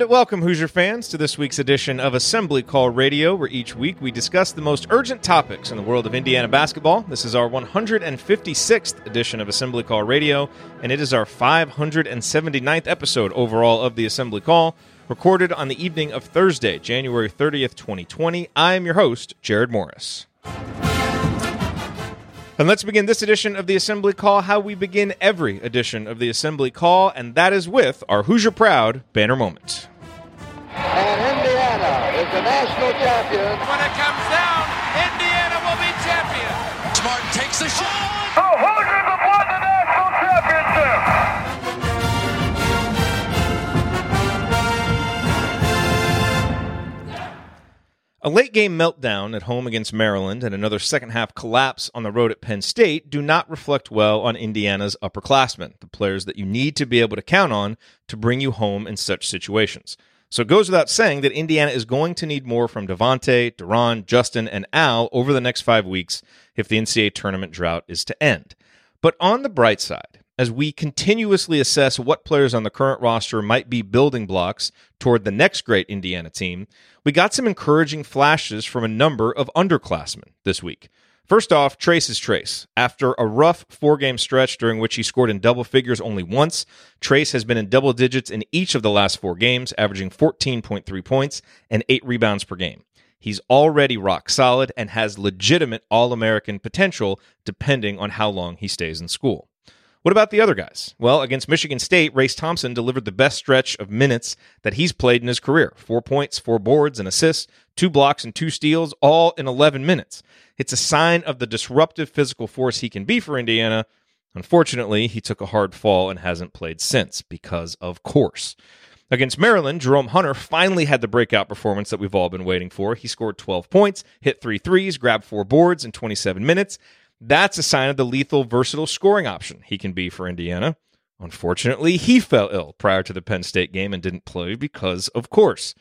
And welcome, Hoosier fans, to this week's edition of Assembly Call Radio, where each week we discuss the most urgent topics in the world of Indiana basketball. This is our 156th edition of Assembly Call Radio, and it is our 579th episode overall of the Assembly Call, recorded on the evening of Thursday, January 30th, 2020. I am your host, Jerod Morris. And let's begin this edition of the Assembly Call how we begin every edition of the Assembly Call, and that is with our Hoosier Proud banner moment. And Indiana is the national champion. When it comes down, Indiana will be champion. Smart takes the shot. The Hoosiers have won the national championship. A late game meltdown at home against Maryland and another second half collapse on the road at Penn State do not reflect well on Indiana's upperclassmen, the players that you need to be able to count on to bring you home in such situations. So it goes without saying that Indiana is going to need more from Devonte, De'Ron, Justin, and Al over the next five weeks if the NCAA tournament drought is to end. But on the bright side, as we continuously assess what players on the current roster might be building blocks toward the next great Indiana team, we got some encouraging flashes from a number of underclassmen this week. First off, Trace is Trace. After a rough four game stretch during which he scored in double figures only once, Trace has been in double digits in each of the last four games, averaging 14.3 points and eight rebounds per game. He's already rock solid and has legitimate All American potential depending on how long he stays in school. What about the other guys? Well, against Michigan State, Race Thompson delivered the best stretch of minutes that he's played in his career four points, four boards, and assists, two blocks, and two steals, all in 11 minutes. It's a sign of the disruptive physical force he can be for Indiana. Unfortunately, he took a hard fall and hasn't played since because, of course. Against Maryland, Jerome Hunter finally had the breakout performance that we've all been waiting for. He scored 12 points, hit three threes, grabbed four boards in 27 minutes. That's a sign of the lethal, versatile scoring option he can be for Indiana. Unfortunately, he fell ill prior to the Penn State game and didn't play because, of course.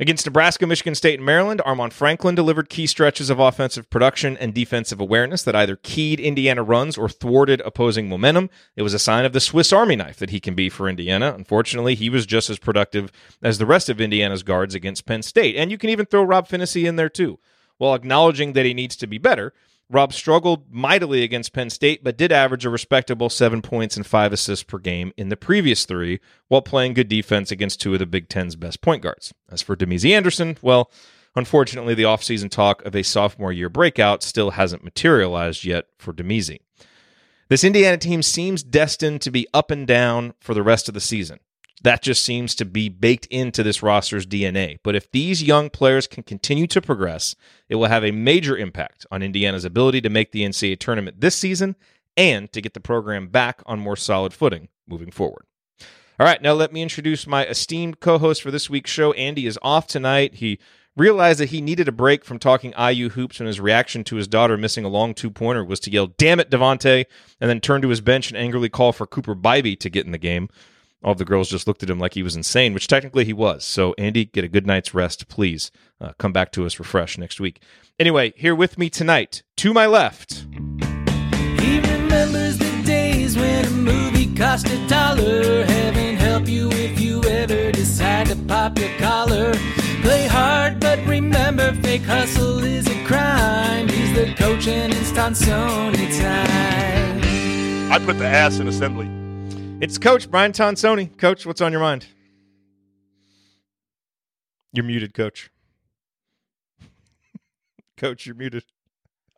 Against Nebraska, Michigan State, and Maryland, Armaan Franklin delivered key stretches of offensive production and defensive awareness that either keyed Indiana runs or thwarted opposing momentum. It was a sign of the Swiss Army knife that he can be for Indiana. Unfortunately, he was just as productive as the rest of Indiana's guards against Penn State. And you can even throw Rob Phinisee in there, too. While acknowledging that he needs to be better, Rob struggled mightily against Penn State, but did average a respectable seven points and five assists per game in the previous three, while playing good defense against two of the Big Ten's best point guards. As for Damezi Anderson, well, unfortunately, the offseason talk of a sophomore year breakout still hasn't materialized yet for Damezi. This Indiana team seems destined to be up and down for the rest of the season. That just seems to be baked into this roster's DNA. But if these young players can continue to progress, it will have a major impact on Indiana's ability to make the NCAA tournament this season and to get the program back on more solid footing moving forward. All right, now let me introduce my esteemed co host for this week's show. Andy is off tonight. He realized that he needed a break from talking IU hoops when his reaction to his daughter missing a long two pointer was to yell, Damn it, Devonte, and then turn to his bench and angrily call for Cooper Bybee to get in the game. All the girls just looked at him like he was insane, which technically he was. So, Andy, get a good night's rest, please. Uh, come back to us refreshed next week. Anyway, here with me tonight, to my left. He remembers the days when a movie cost a dollar. Heaven help you if you ever decide to pop your collar. Play hard, but remember, fake hustle is a crime. He's the coach and it's Tonsoni time. I put the ass in assembly. It's Coach Brian Tonsoni. Coach, what's on your mind? You're muted, Coach. Coach, you're muted.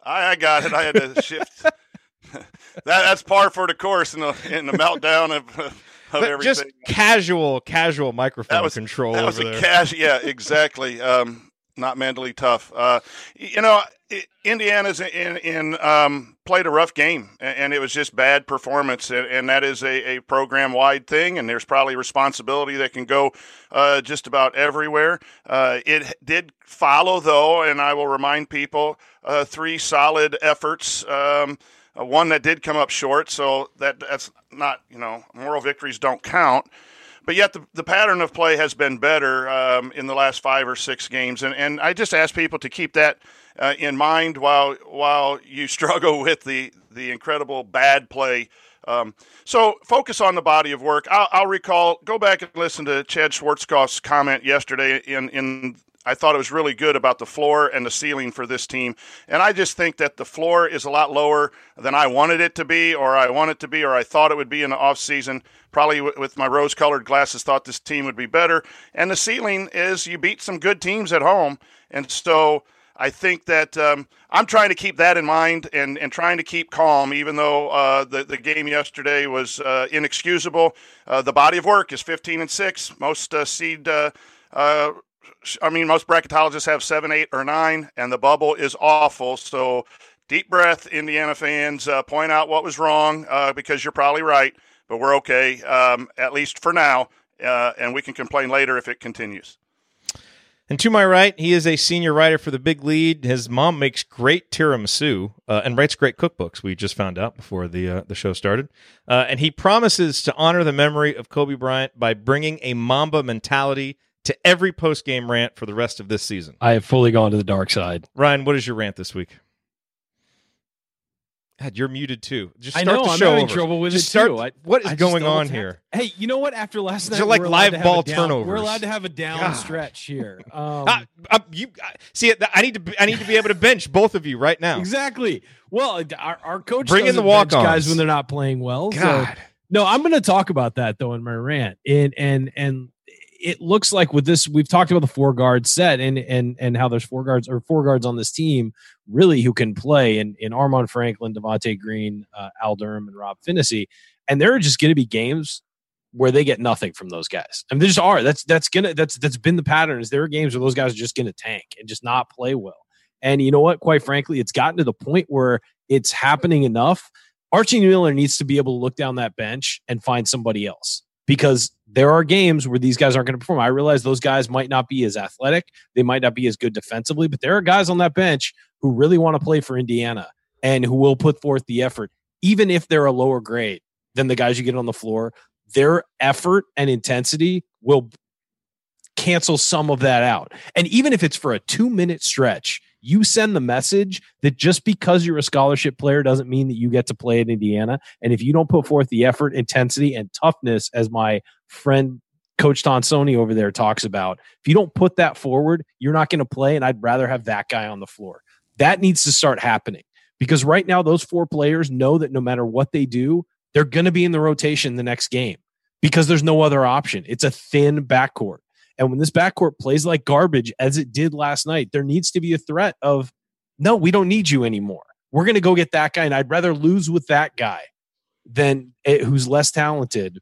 I, I got it. I had to shift. that, that's par for the course in the in the meltdown of, of But everything. just casual, casual microphone that was control That was a there. cash. Yeah, exactly. Um, not mentally tough. Uh, you know, Indiana's in in um, played a rough game, and it was just bad performance, and, and that is a, a program wide thing. And there's probably responsibility that can go uh, just about everywhere. Uh, it did follow, though, and I will remind people, uh, three solid efforts. Um, uh, one that did come up short, so that that's not you know moral victories don't count but yet the, the pattern of play has been better um, in the last five or six games, and and I just ask people to keep that uh, in mind while while you struggle with the the incredible bad play Um, so focus on the body of work. I'll, I'll, recall, go back and listen to Chad Schwarzkopf's comment yesterday in, in I thought it was really good about the floor and the ceiling for this team. And I just think that the floor is a lot lower than I wanted it to be, or I want it to be, or I thought it would be in the offseason. Probably with my rose colored glasses, thought this team would be better. And the ceiling is you beat some good teams at home. And so I think that um, I'm trying to keep that in mind and, and trying to keep calm, even though uh, the, the game yesterday was uh, inexcusable. Uh, the body of work is 15 and 6. Most uh, seed uh, uh, I mean, most bracketologists have seven, eight, or nine, and the bubble is awful. So, deep breath, Indiana fans. Uh, point out what was wrong uh, because you're probably right, but we're okay, um, at least for now, uh, and we can complain later if it continues. And to my right, he is a senior writer for the Big Lead. His mom makes great tiramisu uh, and writes great cookbooks. We just found out before the uh, the show started, uh, and he promises to honor the memory of Kobe Bryant by bringing a Mamba mentality to every post game rant for the rest of this season. I have fully gone to the dark side. Ryan, what is your rant this week? God, you're muted too. Just start I know. The I'm show having over. trouble with just it start, too. I, what is going on here? Hey, you know what? After last night, like live ball down, turnovers. We're allowed to have a down God. stretch here. Um, I, I, you see, I need to. I need to be able to bench both of you right now. Exactly. Well, our, our coach bring in the walk guys when they're not playing well. God. So, no, I'm going to talk about that though in my rant. And and and it looks like with this, we've talked about the four guard set and and and how there's four guards or four guards on this team really who can play in in Armaan Franklin, Devonte Green, uh, Al Durham, and Rob Phinisee, and there are just going to be games where they get nothing from those guys. I mean, there just are. That's that's gonna that's that's been the pattern. Is there are games where those guys are just going to tank and just not play well. And you know what? Quite frankly, it's gotten to the point where it's happening enough. Archie Miller needs to be able to look down that bench and find somebody else because there are games where these guys aren't going to perform. I realize those guys might not be as athletic, they might not be as good defensively, but there are guys on that bench who really want to play for Indiana and who will put forth the effort, even if they're a lower grade than the guys you get on the floor. Their effort and intensity will cancel some of that out. And even if it's for a two minute stretch, you send the message that just because you're a scholarship player doesn't mean that you get to play at Indiana. And if you don't put forth the effort, intensity, and toughness, as my friend Coach Tonsoni over there talks about, if you don't put that forward, you're not going to play. And I'd rather have that guy on the floor. That needs to start happening because right now, those four players know that no matter what they do, they're going to be in the rotation the next game because there's no other option. It's a thin backcourt. And when this backcourt plays like garbage, as it did last night, there needs to be a threat of, no, we don't need you anymore. We're going to go get that guy. And I'd rather lose with that guy than it, who's less talented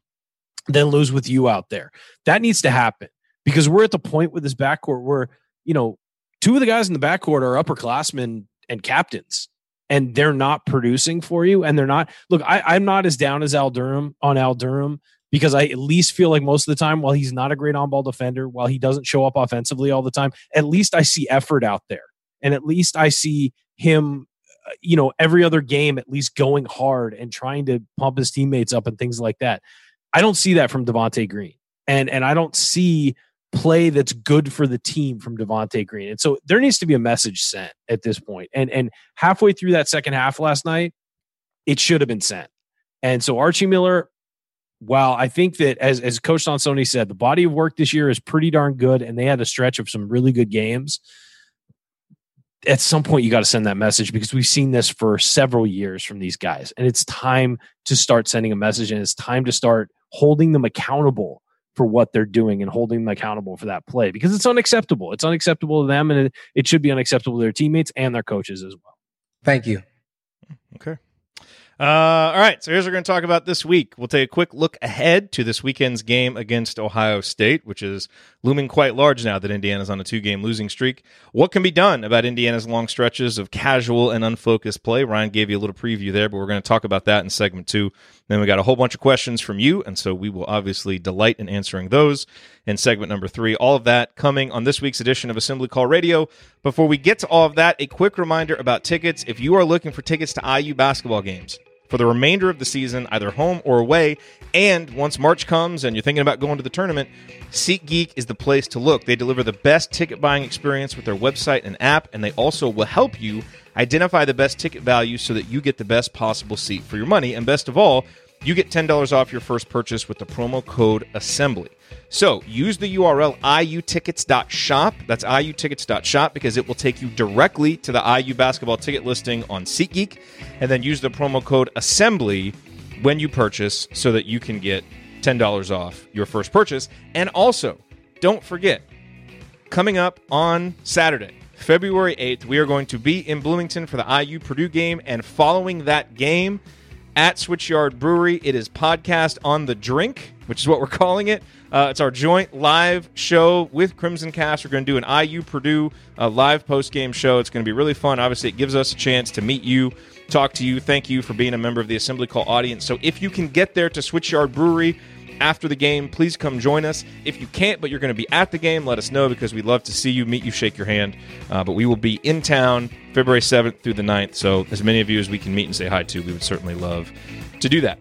than lose with you out there. That needs to happen because we're at the point with this backcourt where, you know, two of the guys in the backcourt are upperclassmen and captains and they're not producing for you. And they're not, look, I, I'm not as down as Al Durham on Al Durham because I at least feel like most of the time, while he's not a great on ball defender, while he doesn't show up offensively all the time, at least I see effort out there. And at least I see him, uh, you know, every other game, at least going hard and trying to pump his teammates up and things like that. I don't see that from Devonte Green. And, and I don't see play that's good for the team from Devonte Green. And so there needs to be a message sent at this point. And and halfway through that second half last night, it should have been sent. And so Archie Miller, while I think that as as Coach Tonsoni said, the body of work this year is pretty darn good, and they had a stretch of some really good games. At some point, you got to send that message because we've seen this for several years from these guys, and it's time to start sending a message, and it's time to start holding them accountable for what they're doing and holding them accountable for that play because it's unacceptable. It's unacceptable to them, and it, it should be unacceptable to their teammates and their coaches as well. Thank you. Okay. Uh, all right, so here's what we're going to talk about this week. We'll take a quick look ahead to this weekend's game against Ohio State, which is looming quite large now that Indiana's on a two game losing streak. What can be done about Indiana's long stretches of casual and unfocused play? Ryan gave you a little preview there, but we're going to talk about that in segment two. Then we got a whole bunch of questions from you, and so we will obviously delight in answering those in segment number three. All of that coming on this week's edition of Assembly Call Radio. Before we get to all of that, a quick reminder about tickets. If you are looking for tickets to IU basketball games, for the remainder of the season, either home or away. And once March comes and you're thinking about going to the tournament, SeatGeek is the place to look. They deliver the best ticket buying experience with their website and app, and they also will help you identify the best ticket value so that you get the best possible seat for your money. And best of all, you get $10 off your first purchase with the promo code assembly. So use the URL iutickets.shop. That's iutickets.shop because it will take you directly to the IU basketball ticket listing on SeatGeek. And then use the promo code assembly when you purchase so that you can get $10 off your first purchase. And also, don't forget, coming up on Saturday, February 8th, we are going to be in Bloomington for the IU Purdue game. And following that game at Switchyard Brewery, it is podcast on the drink, which is what we're calling it. Uh, it's our joint live show with Crimson Cast. We're going to do an IU Purdue uh, live post game show. It's going to be really fun. Obviously, it gives us a chance to meet you, talk to you. Thank you for being a member of the Assembly Call audience. So if you can get there to Switchyard Brewery, after the game, please come join us. If you can't, but you're going to be at the game, let us know because we'd love to see you, meet you, shake your hand. Uh, but we will be in town February 7th through the 9th. So, as many of you as we can meet and say hi to, we would certainly love to do that.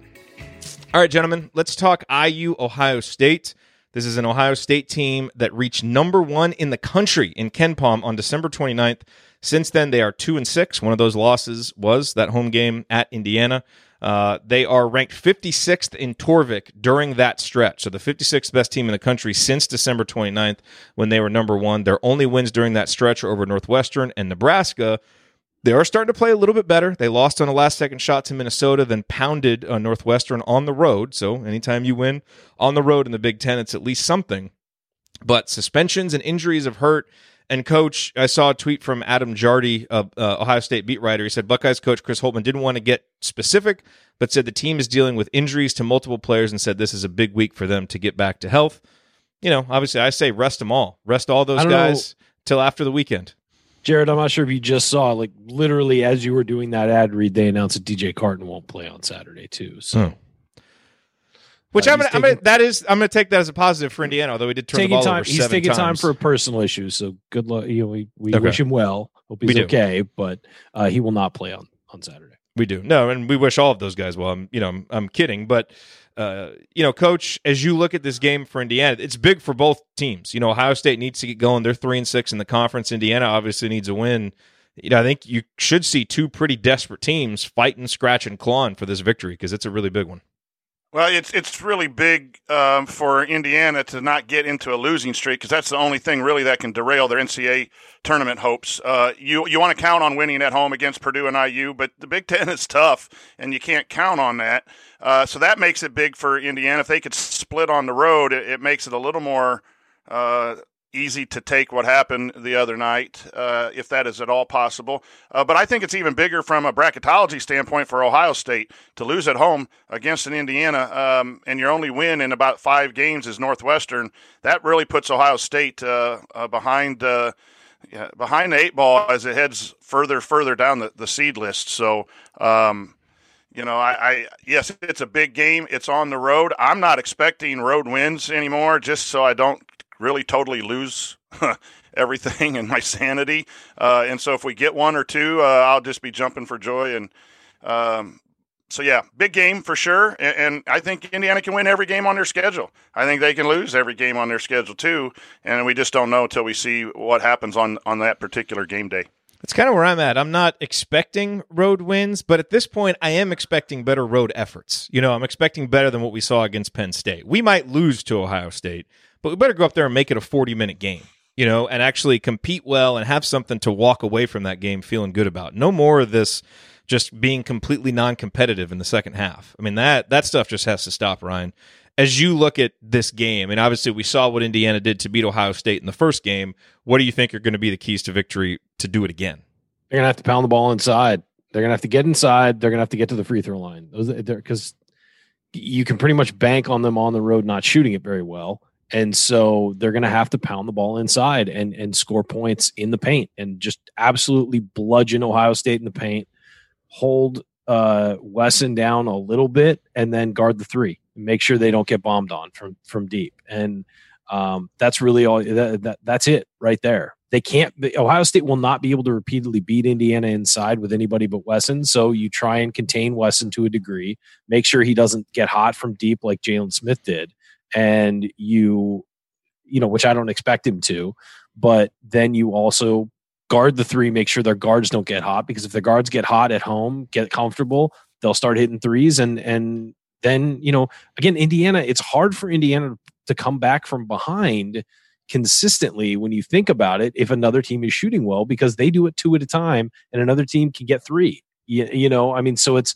All right, gentlemen, let's talk IU Ohio State. This is an Ohio State team that reached number one in the country in KenPom on December 29th. Since then, they are two and six. One of those losses was that home game at Indiana. Uh, they are ranked 56th in Torvik during that stretch. So the 56th best team in the country since December 29th when they were number one. Their only wins during that stretch are over Northwestern and Nebraska. They are starting to play a little bit better. They lost on a last second shot to Minnesota, then pounded uh, Northwestern on the road. So anytime you win on the road in the Big Ten, it's at least something. But suspensions and injuries have hurt. And coach, I saw a tweet from Adam Jardy, uh, uh, Ohio State beat writer. He said Buckeyes coach Chris Holtmann didn't want to get specific, but said the team is dealing with injuries to multiple players and said this is a big week for them to get back to health. You know, obviously, I say rest them all, rest all those guys know. till after the weekend. Jerod, I'm not sure if you just saw, like literally as you were doing that ad read, they announced that DJ Carton won't play on Saturday too. So. Hmm. Which uh, I'm, gonna, taking, I'm gonna, that is I'm gonna take that as a positive for Indiana. Although we did turn the ball time, over He's taking times. time for a personal issue, so good luck. You know, we, we okay. wish him well. Hope he's okay, but uh, he will not play on on Saturday. We do no, and we wish all of those guys well. I'm you know I'm, I'm kidding, but uh, you know, coach, as you look at this game for Indiana, it's big for both teams. You know, Ohio State needs to get going. They're three and six in the conference. Indiana obviously needs a win. You know, I think you should see two pretty desperate teams fighting, scratching, clawing for this victory because it's a really big one. Well, it's it's really big um, for Indiana to not get into a losing streak because that's the only thing really that can derail their NCAA tournament hopes. Uh, you you want to count on winning at home against Purdue and IU, but the Big Ten is tough, and you can't count on that. Uh, so that makes it big for Indiana. If they could split on the road, it, it makes it a little more uh, easy to take what happened the other night, uh, if that is at all possible. Uh, but I think it's even bigger from a bracketology standpoint for Ohio State to lose at home against an Indiana, um, and your only win in about five games is Northwestern. That really puts Ohio State uh, behind. Yeah, behind the eight ball as it heads further, further down the, the seed list. So, um, you know, I, I, yes, it's a big game. It's on the road. I'm not expecting road wins anymore, just so I don't really totally lose everything and my sanity. Uh, and so if we get one or two, uh, I'll just be jumping for joy. And um, so, yeah, big game for sure. And, and, I think Indiana can win every game on their schedule. I think they can lose every game on their schedule too. And we just don't know until we see what happens on, on that particular game day. That's kind of where I'm at. I'm not expecting road wins, but at this point, I am expecting better road efforts. You know, I'm expecting better than what we saw against Penn State. We might lose to Ohio State, but we better go up there and make it a 40 minute game, you know, and actually compete well and have something to walk away from that game feeling good about. No more of this just being completely non competitive in the second half. I mean, that, that stuff just has to stop, Ryan. As you look at this game, and obviously we saw what Indiana did to beat Ohio State in the first game, what do you think are going to be the keys to victory to do it again? They're going to have to pound the ball inside. They're going to have to get inside. They're going to have to get to the free throw line. Because you can pretty much bank on them on the road not shooting it very well. And so they're going to have to pound the ball inside and and score points in the paint and just absolutely bludgeon Ohio State in the paint, hold uh, Wesson down a little bit, and then guard the three. Make sure they don't get bombed on from from deep. And um, that's really all. That, that, that's it right there. They can't. Ohio State will not be able to repeatedly beat Indiana inside with anybody but Wesson. So you try and contain Wesson to a degree. Make sure he doesn't get hot from deep like Jalen Smith did and you you know which i don't expect him to but then you also guard the three make sure their guards don't get hot because if the guards get hot at home get comfortable they'll start hitting threes and and then you know again Indiana. It's hard for Indiana to come back from behind consistently when you think about it if another team is shooting well because they do it two at a time and another team can get three. You, you know i mean so it's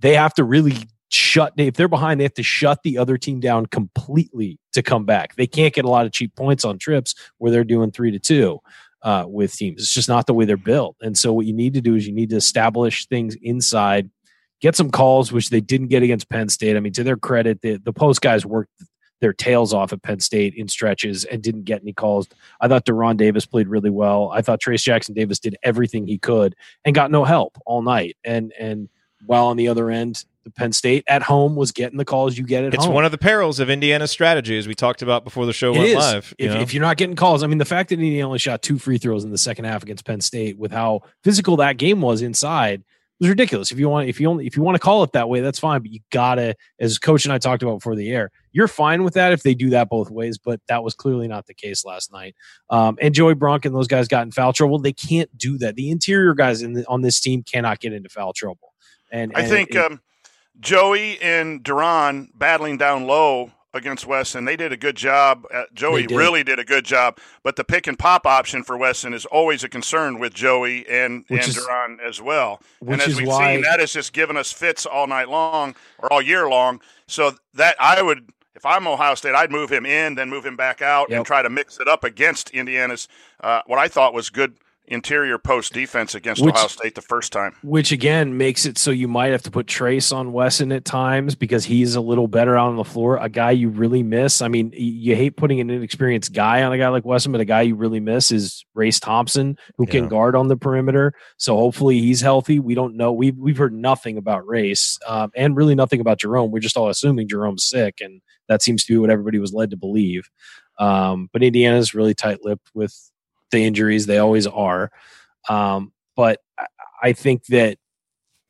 they have to really shut if they're behind they have to shut the other team down completely to come back. They can't get a lot of cheap points on trips where they're doing three to two uh, with teams. It's just not the way they're built. And so what you need to do is you need to establish things inside get some calls which they didn't get against penn state i mean to their credit the, the post guys worked their tails off at Penn State in stretches and didn't get any calls. I thought De'Ron Davis played really well. I thought Trace Jackson Davis did everything he could and got no help all night. And and while on the other end, the Penn State at home was getting the calls you get at it's home. one of the perils of Indiana's strategy, as we talked about before the show It went is. live. you If, know? if you're not getting calls, I mean, the fact that Indiana only shot two free throws in the second half against Penn State, with how physical that game was inside, was ridiculous. If you want, if you only, if you want to call it that way, that's fine. But you gotta, as Coach and I talked about before the air, you're fine with that if they do that both ways. But that was clearly not the case last night. Um, and Joey Brunk and those guys got in foul trouble. They can't do that. The interior guys in the, on this team cannot get into foul trouble. And, I think it- um, Joey and De'Ron battling down low against Wesson, they did a good job. Uh, Joey did. really did a good job, but the pick and pop option for Wesson is always a concern with Joey and, Which and is- De'Ron as well. and as we've why- seen, that has just given us fits all night long or all year long. So that I would, if I'm Ohio State, I'd move him in, then move him back out, Yep. and try to mix it up against Indiana's uh, what I thought was good interior post defense against Which- Ohio State the first time. which again makes it so you might have to put Trace on Wesson at times because he's a little better out on the floor. A guy you really miss. I mean, you hate putting an inexperienced guy on a guy like Wesson, but a guy you really miss is Race Thompson, who can guard on the perimeter. So hopefully he's healthy. We don't know. We've we've heard nothing about Race, um, and really nothing about Jerome. We're just all assuming Jerome's sick, and that seems to be what everybody was led to believe. Um, but Indiana's really tight-lipped with the injuries. They always are. Um, but I- think that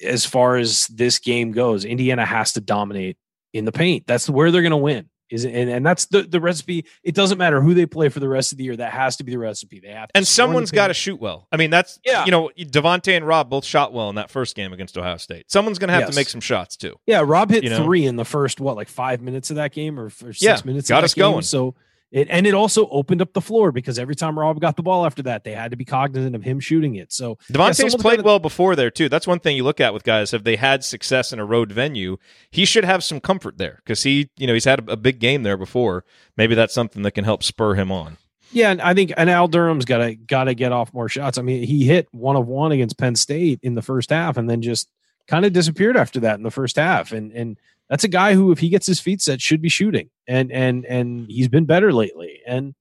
as far as this game goes, Indiana has to dominate in the paint. That's where they're going to win. Is and, and that's the the recipe. It doesn't matter who they play for the rest of the year. That has to be the recipe. They have to and score in the someone's got to shoot well. I mean, that's Yeah. you know, Devonte and Rob both shot well in that first game against Ohio State. Someone's going to have Yes. to make some shots too. Yeah, Rob hit you know? three in the first what like five minutes of that game or, or six Yeah, minutes. got of that us game. going. So it and it also opened up the floor because every time Rob got the ball after that, they had to be cognizant of him shooting it. So yeah, Devonte's someone's played well before there too. That's one thing you look at with guys. Have they had success in a road venue? He should have some comfort there because he, you know, he's had a, a big game there before. Maybe that's something that can help spur him on. Yeah, and I think and Al Durham's got to got to get off more shots. I mean, he hit one of one against Penn State in the first half, and then just kind of disappeared after that in the first half. And and that's a guy who, if he gets his feet set, should be shooting. And and and he's been better lately, and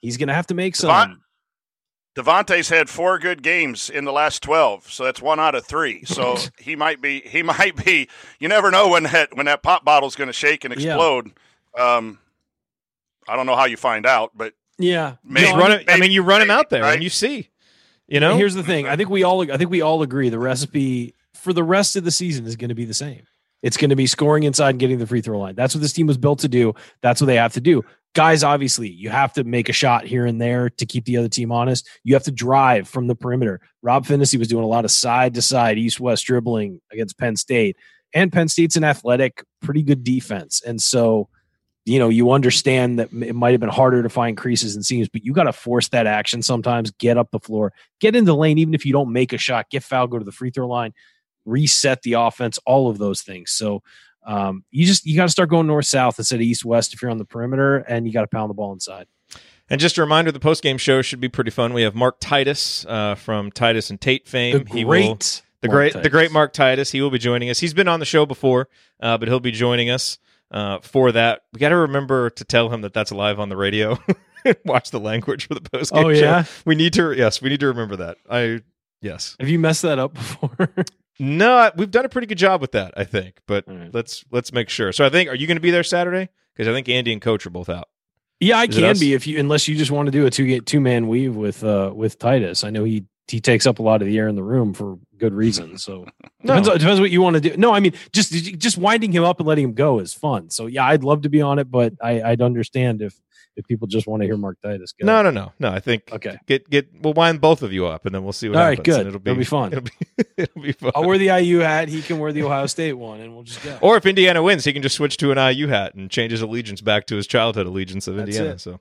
he's going to have to make some. Devon- Devonte's had four good games in the last twelve, so that's one out of three. So he might be he might be. You never know when that when that pop bottle's going to shake and Yeah. explode. Um, I don't know how you find out, but yeah, Maybe- No, run it, I mean, you run him out there right? and you see. You know, Here's the thing. I think we all I think we all agree the recipe for the rest of the season is going to be the same. It's going to be scoring inside and getting the free throw line. That's what this team was built to do. That's what they have to do. Guys, obviously, you have to make a shot here and there to keep the other team honest. You have to drive from the perimeter. Rob Phinisee was doing a lot of side to side, east west dribbling against Penn State. And Penn State's an athletic, pretty good defense. And so, you know, you understand that it might have been harder to find creases and seams, but you got to force that action sometimes, get up the floor, get in the lane, even if you don't make a shot, get foul, go to the free throw line, reset the offense, all of those things. So um, you just you got to start going north south instead of east west if you're on the perimeter, and you got to pound the ball inside. And just a reminder, the post game show should be pretty fun. We have Mark Titus uh, from Titus and Tate fame. The He will- great, the Mark great, Titus. the great Mark Titus. He will be joining us. He's been on the show before, uh, but he'll be joining us uh, for that. We got to remember to tell him that that's live on the radio. Watch the language for the post game Oh, show. yeah? we need to. Yes, we need to remember that. I yes. Have you messed that up before? No, we've done a pretty good job with that, I think. But All right. let's let's make sure. So I think, are you going to be there Saturday? Because I think Andy and Coach are both out. yeah, I Is can be if you unless you just want to do a two two man weave with uh with Titus. I know he he takes up a lot of the air in the room for good reason. So No. it depends what you want to do. No, I mean just just winding him up and letting him go is fun. So yeah, I'd love to be on it, but I, I'd understand if If people just want to hear Mark Titus, go. No, no, no, no. I think Okay. get get we'll wind both of you up, and then we'll see what All right, happens. good. and It'll be It'll be fun. It'll be, it'll be fun. I'll wear the IU hat. He can wear the Ohio State one, and we'll just go. Or if Indiana wins, he can just switch to an IU hat and change his allegiance back to his childhood allegiance of That's Indiana. it. So,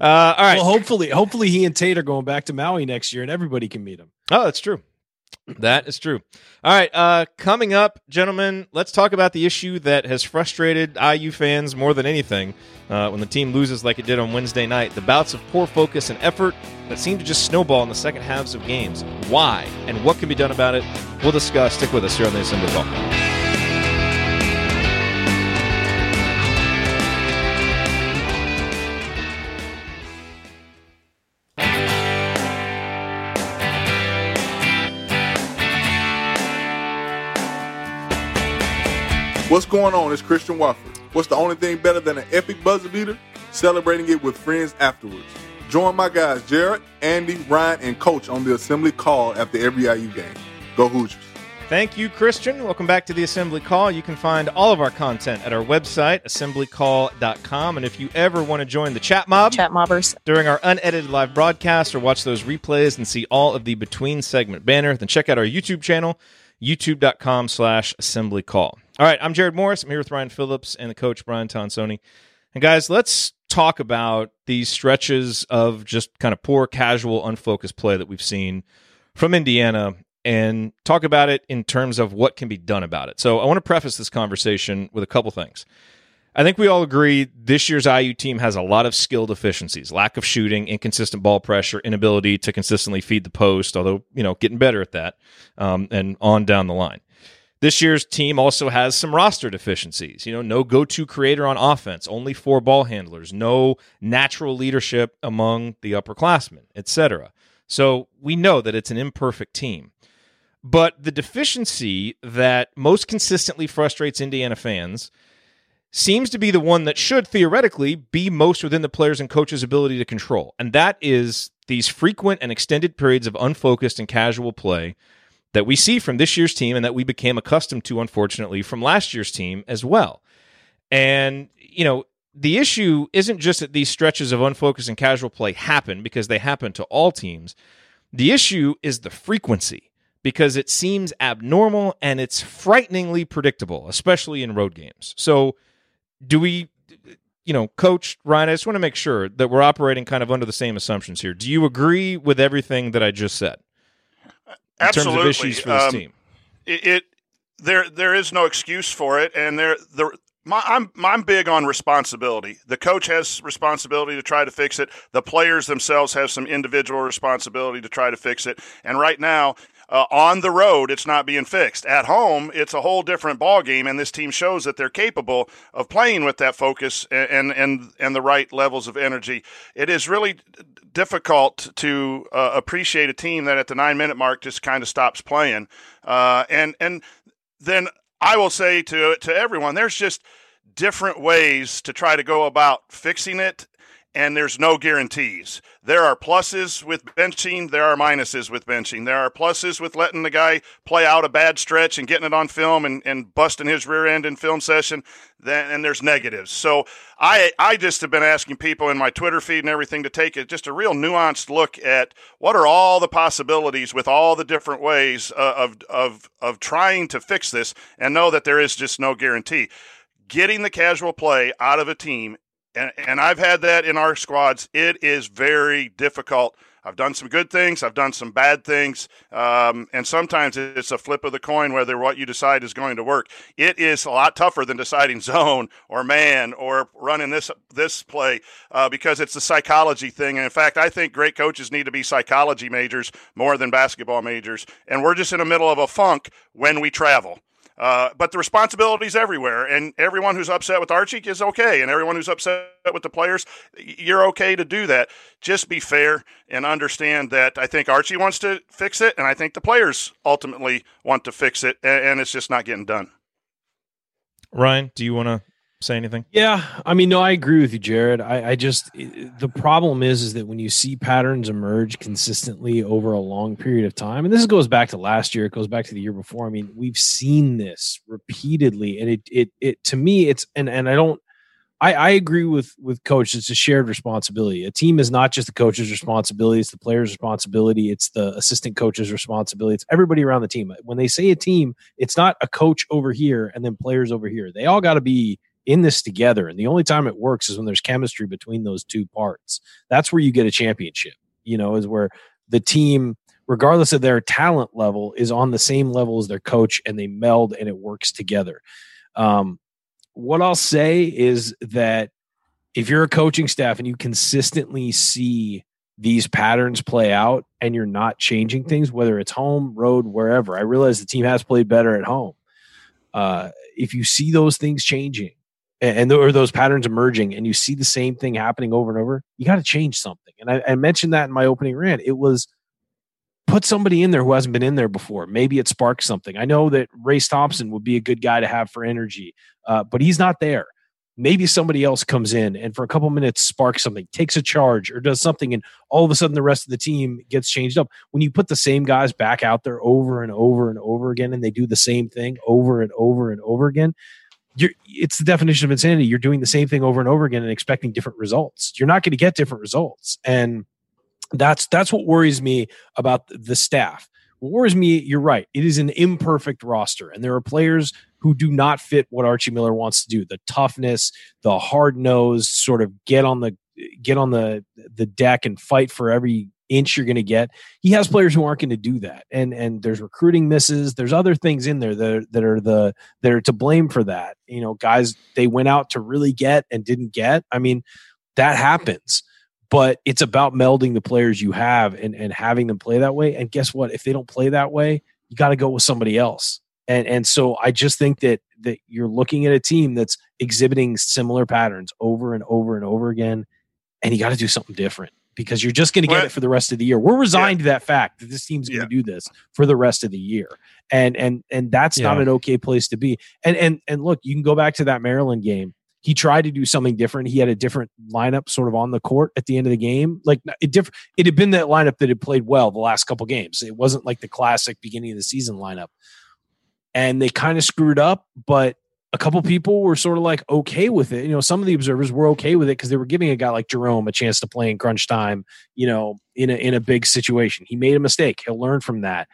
uh, all right. Well, hopefully, hopefully he and Tate are going back to Maui next year, and everybody can meet him. Oh, that's true. That is true. All right. Uh, coming up, gentlemen, let's talk about the issue that has frustrated IU fans more than anything uh, when the team loses like it did on Wednesday night. The bouts of poor focus and effort that seem to just snowball in the second halves of games. Why and what can be done about it? We'll discuss. Stick with us here on the Assembly Call. What's going on? It's Christian Wofford. What's the only thing better than an epic buzzer beater? Celebrating it with friends afterwards. Join my guys Jerod, Andy, Ryan, and Coach on the assembly call after every IU game. Go Hoosiers. Thank you, Christian. Welcome back to the Assembly Call. You can find all of our content at our website, assemblycall.com. And if you ever want to join the chat mob, Chat mobbers. during our unedited live broadcast or watch those replays and see all of the between segment banner, then check out our YouTube channel, youtube.com slash assembly call. All right, I'm Jerod Morris. I'm here with Ryan Phillips and the coach Brian Tonsoni. And guys, let's talk about these stretches of just kind of poor, casual, unfocused play that we've seen from Indiana and talk about it in terms of what can be done about it. So I want to preface this conversation with a couple things. I think we all agree this year's IU team has a lot of skill deficiencies, lack of shooting, inconsistent ball pressure, inability to consistently feed the post, although, you know, getting better at that, um, and on down the line. This year's team also has some roster deficiencies. You know, no go to creator on offense, only four ball handlers, no natural leadership among the upperclassmen, etc. So we know that it's an imperfect team. But the deficiency that most consistently frustrates Indiana fans seems to be the one that should theoretically be most within the players and coaches' ability to control. And that is these frequent and extended periods of unfocused and casual play that we see from this year's team and that we became accustomed to, unfortunately, from last year's team as well. And, you know, the issue isn't just that these stretches of unfocused and casual play happen because they happen to all teams. The issue is the frequency because it seems abnormal and it's frighteningly predictable, especially in road games. So, do we, you know, Coach Ryan, I just want to make sure that we're operating kind of under the same assumptions here. Do you agree with everything that I just said Absolutely. terms of issues for this Um, team? it, it there there is no excuse for it, and there the my, I'm I'm big on responsibility. The coach has responsibility to try to fix it. The players themselves have some individual responsibility to try to fix it. And right now, uh, on the road, it's not being fixed. At home, it's a whole different ball game, and this team shows that they're capable of playing with that focus and and and, the right levels of energy. It is really difficult to uh, appreciate a team that at the nine minute mark just kind of stops playing. Uh, and and then I will say to to everyone, there's just different ways to try to go about fixing it. And there's no guarantees. There are pluses with benching. There are minuses with benching. There are pluses with letting the guy play out a bad stretch and getting it on film and, and busting his rear end in film session. And there's negatives. So I, I just have been asking people in my Twitter feed and everything to take it just a real nuanced look at what are all the possibilities with all the different ways uh, of, of, of trying to fix this and know that there is just no guarantee. Getting the casual play out of a team and, and I've had that in our squads. It is very difficult. I've done some good things. I've done some bad things, um, and sometimes it's a flip of the coin whether what you decide is going to work. It is a lot tougher than deciding zone or man or running this this play uh, because it's a psychology thing. And in fact, I think great coaches need to be psychology majors more than basketball majors. And we're just in the middle of a funk when we travel. Uh, but the responsibility's everywhere, and everyone who's upset with Archie is okay, and everyone who's upset with the players, you're okay to do that. Just be fair and understand that I think Archie wants to fix it, and I think the players ultimately want to fix it, and, and it's just not getting done. Ryan, do you want to say anything? Yeah, I mean, no, I agree with you, Jerod. I, I just the problem is is that when you see patterns emerge consistently over a long period of time, and this goes back to last year, it goes back to the year before. I mean, we've seen this repeatedly, and it it it to me, it's and and I don't. I, I agree with with coach. It's a shared responsibility. A team is not just the coach's responsibility; it's the player's responsibility. It's the assistant coach's responsibility. It's everybody around the team. When they say a team, it's not a coach over here and then players over here. They all got to be in this together. And the only time it works is when there's chemistry between those two parts. That's where you get a championship. You know, is where the team, regardless of their talent level, is on the same level as their coach, and they meld and it works together. Um, what I'll say is that if you're a coaching staff and you consistently see these patterns play out and you're not changing things, whether it's home, road, wherever, I realize the team has played better at home. Uh, if you see those things changing and, and those patterns emerging and you see the same thing happening over and over, you got to change something. And I, I mentioned that in my opening rant. It was put somebody in there who hasn't been in there before. Maybe it sparks something. I know that Race Thompson would be a good guy to have for energy, uh, but he's not there. Maybe somebody else comes in and for a couple minutes sparks something, takes a charge, or does something, and all of a sudden the rest of the team gets changed up. When you put the same guys back out there over and over and over again, and they do the same thing over and over and over again, you're, it's the definition of insanity. You're doing the same thing over and over again and expecting different results. You're not going to get different results, and that's that's what worries me about the staff. What worries me, you're right. It is an imperfect roster, and there are players who do not fit what Archie Miller wants to do. The toughness, the hard nose, sort of get on the get on the the deck and fight for every inch you're going to get. He has players who aren't going to do that, and and there's recruiting misses. There's other things in there that are, that are the that are to blame for that. You know, guys they went out to really get and didn't get. I mean, that happens but it's about melding the players you have and, and having them play that way. And guess what? If they don't play that way, you got to go with somebody else. And and so I just think that that you're looking at a team that's exhibiting similar patterns over and over and over again, and you got to do something different because you're just going to get Well, it for the rest of the year. We're resigned to that fact that this team's going Yeah. to do this for the rest of the year, and and and that's not an okay place to be. And and and look, you can go back to that Maryland game. He tried to do something different. He had a different lineup sort of on the court at the end of the game. Like it diff- it had been that lineup that had played well the last couple games. It wasn't like the classic beginning of the season lineup. And they kind of screwed up, but a couple people were sort of like okay with it. You know, some of the observers were okay with it because they were giving a guy like Jerome a chance to play in crunch time, you know, in a in a big situation. He made a mistake. He'll learn from that.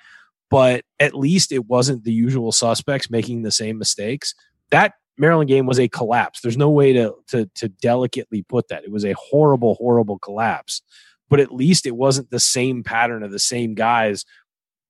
But at least it wasn't the usual suspects making the same mistakes. That Maryland game was a collapse. There's no way to to to delicately put that. It was a horrible, horrible collapse. But at least it wasn't the same pattern of the same guys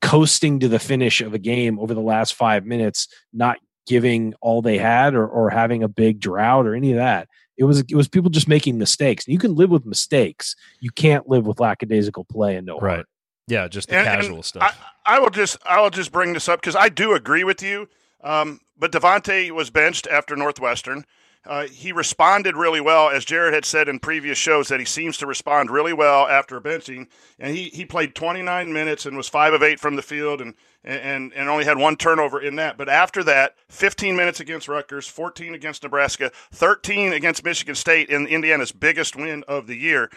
coasting to the finish of a game over the last five minutes, not giving all they had or, or having a big drought or any of that. It was it was people just making mistakes. You can live with mistakes. You can't live with lackadaisical play and no Right. heart. Yeah, just the And- and casual stuff. I, I will just I will just bring this up because I do agree with you. Um, but Devonte was benched after Northwestern. Uh, he responded really well, as Jerod had said in previous shows, that he seems to respond really well after benching. And he, he played 29 minutes and was five of eight from the field and, and, and only had one turnover in that. But after that, 15 minutes against Rutgers, 14 against Nebraska, 13 against Michigan State in Indiana's biggest win of the year.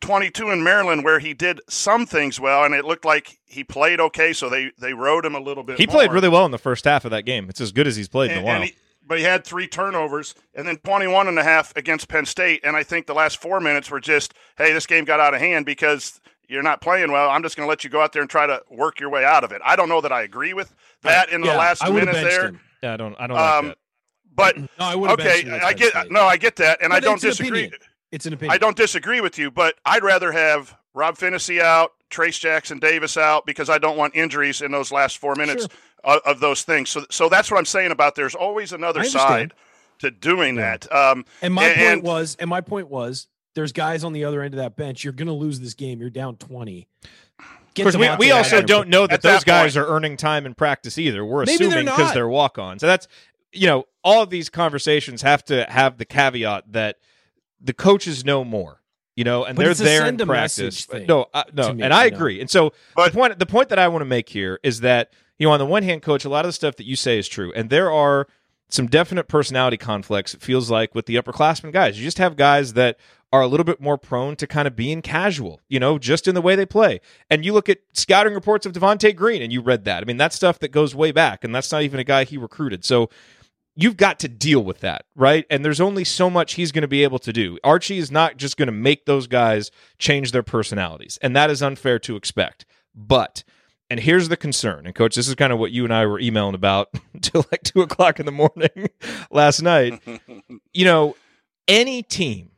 22 in Maryland, where he did some things well, and it looked like he played okay, so they, they rode him a little bit. he played really well in the first half of that game. It's as good as he's played in And- a while. and he- but he had three turnovers and then 21 and a half against Penn State. And I think the last four minutes were just, hey, this game got out of hand because you're not playing well. I'm just going to let you go out there and try to work your way out of it. I don't know that I agree with that in the Yeah, last I would've minute there. him. yeah, I don't. I don't like Um, that. but No, I would okay, I get no, I get that, and I don't disagree. opinion. It's an opinion. I don't disagree with you, but I'd rather have Rob Phinisee out, Trace Jackson Davis out because I don't want injuries in those last four minutes Sure. of, of those things. So, so that's what I'm saying about there's always another side to doing that. Um, And my And- point was, and my point was, there's guys on the other end of that bench. You're going to lose this game. You're down 20. Get Of course, we, we also don't know that At those that guys point- are earning time in practice either. We're Maybe assuming because not. they're walk ons. So that's you know all of these conversations have to have the caveat that the coaches know more. You know, and But they're there in a practice. no, uh, no, me, and I you know. agree. And so But- the point the point that I want to make here is that you know on the one hand, coach, a lot of the stuff that you say is true, and there are some definite personality conflicts. It feels like with the upperclassmen guys, you just have guys that are a little bit more prone to kind of being casual, you know, just in the way they play. And you look at scouting reports of Devonte Green, and you read that. I mean, that's stuff that goes way back, and that's not even a guy he recruited. So you've got to deal with that, right? And there's only so much he's going to be able to do. Archie is not just going to make those guys change their personalities, and that is unfair to expect. But and here's the concern, and coach, this is kind of what you and I were emailing about until like two o'clock in the morning last night. you know, any team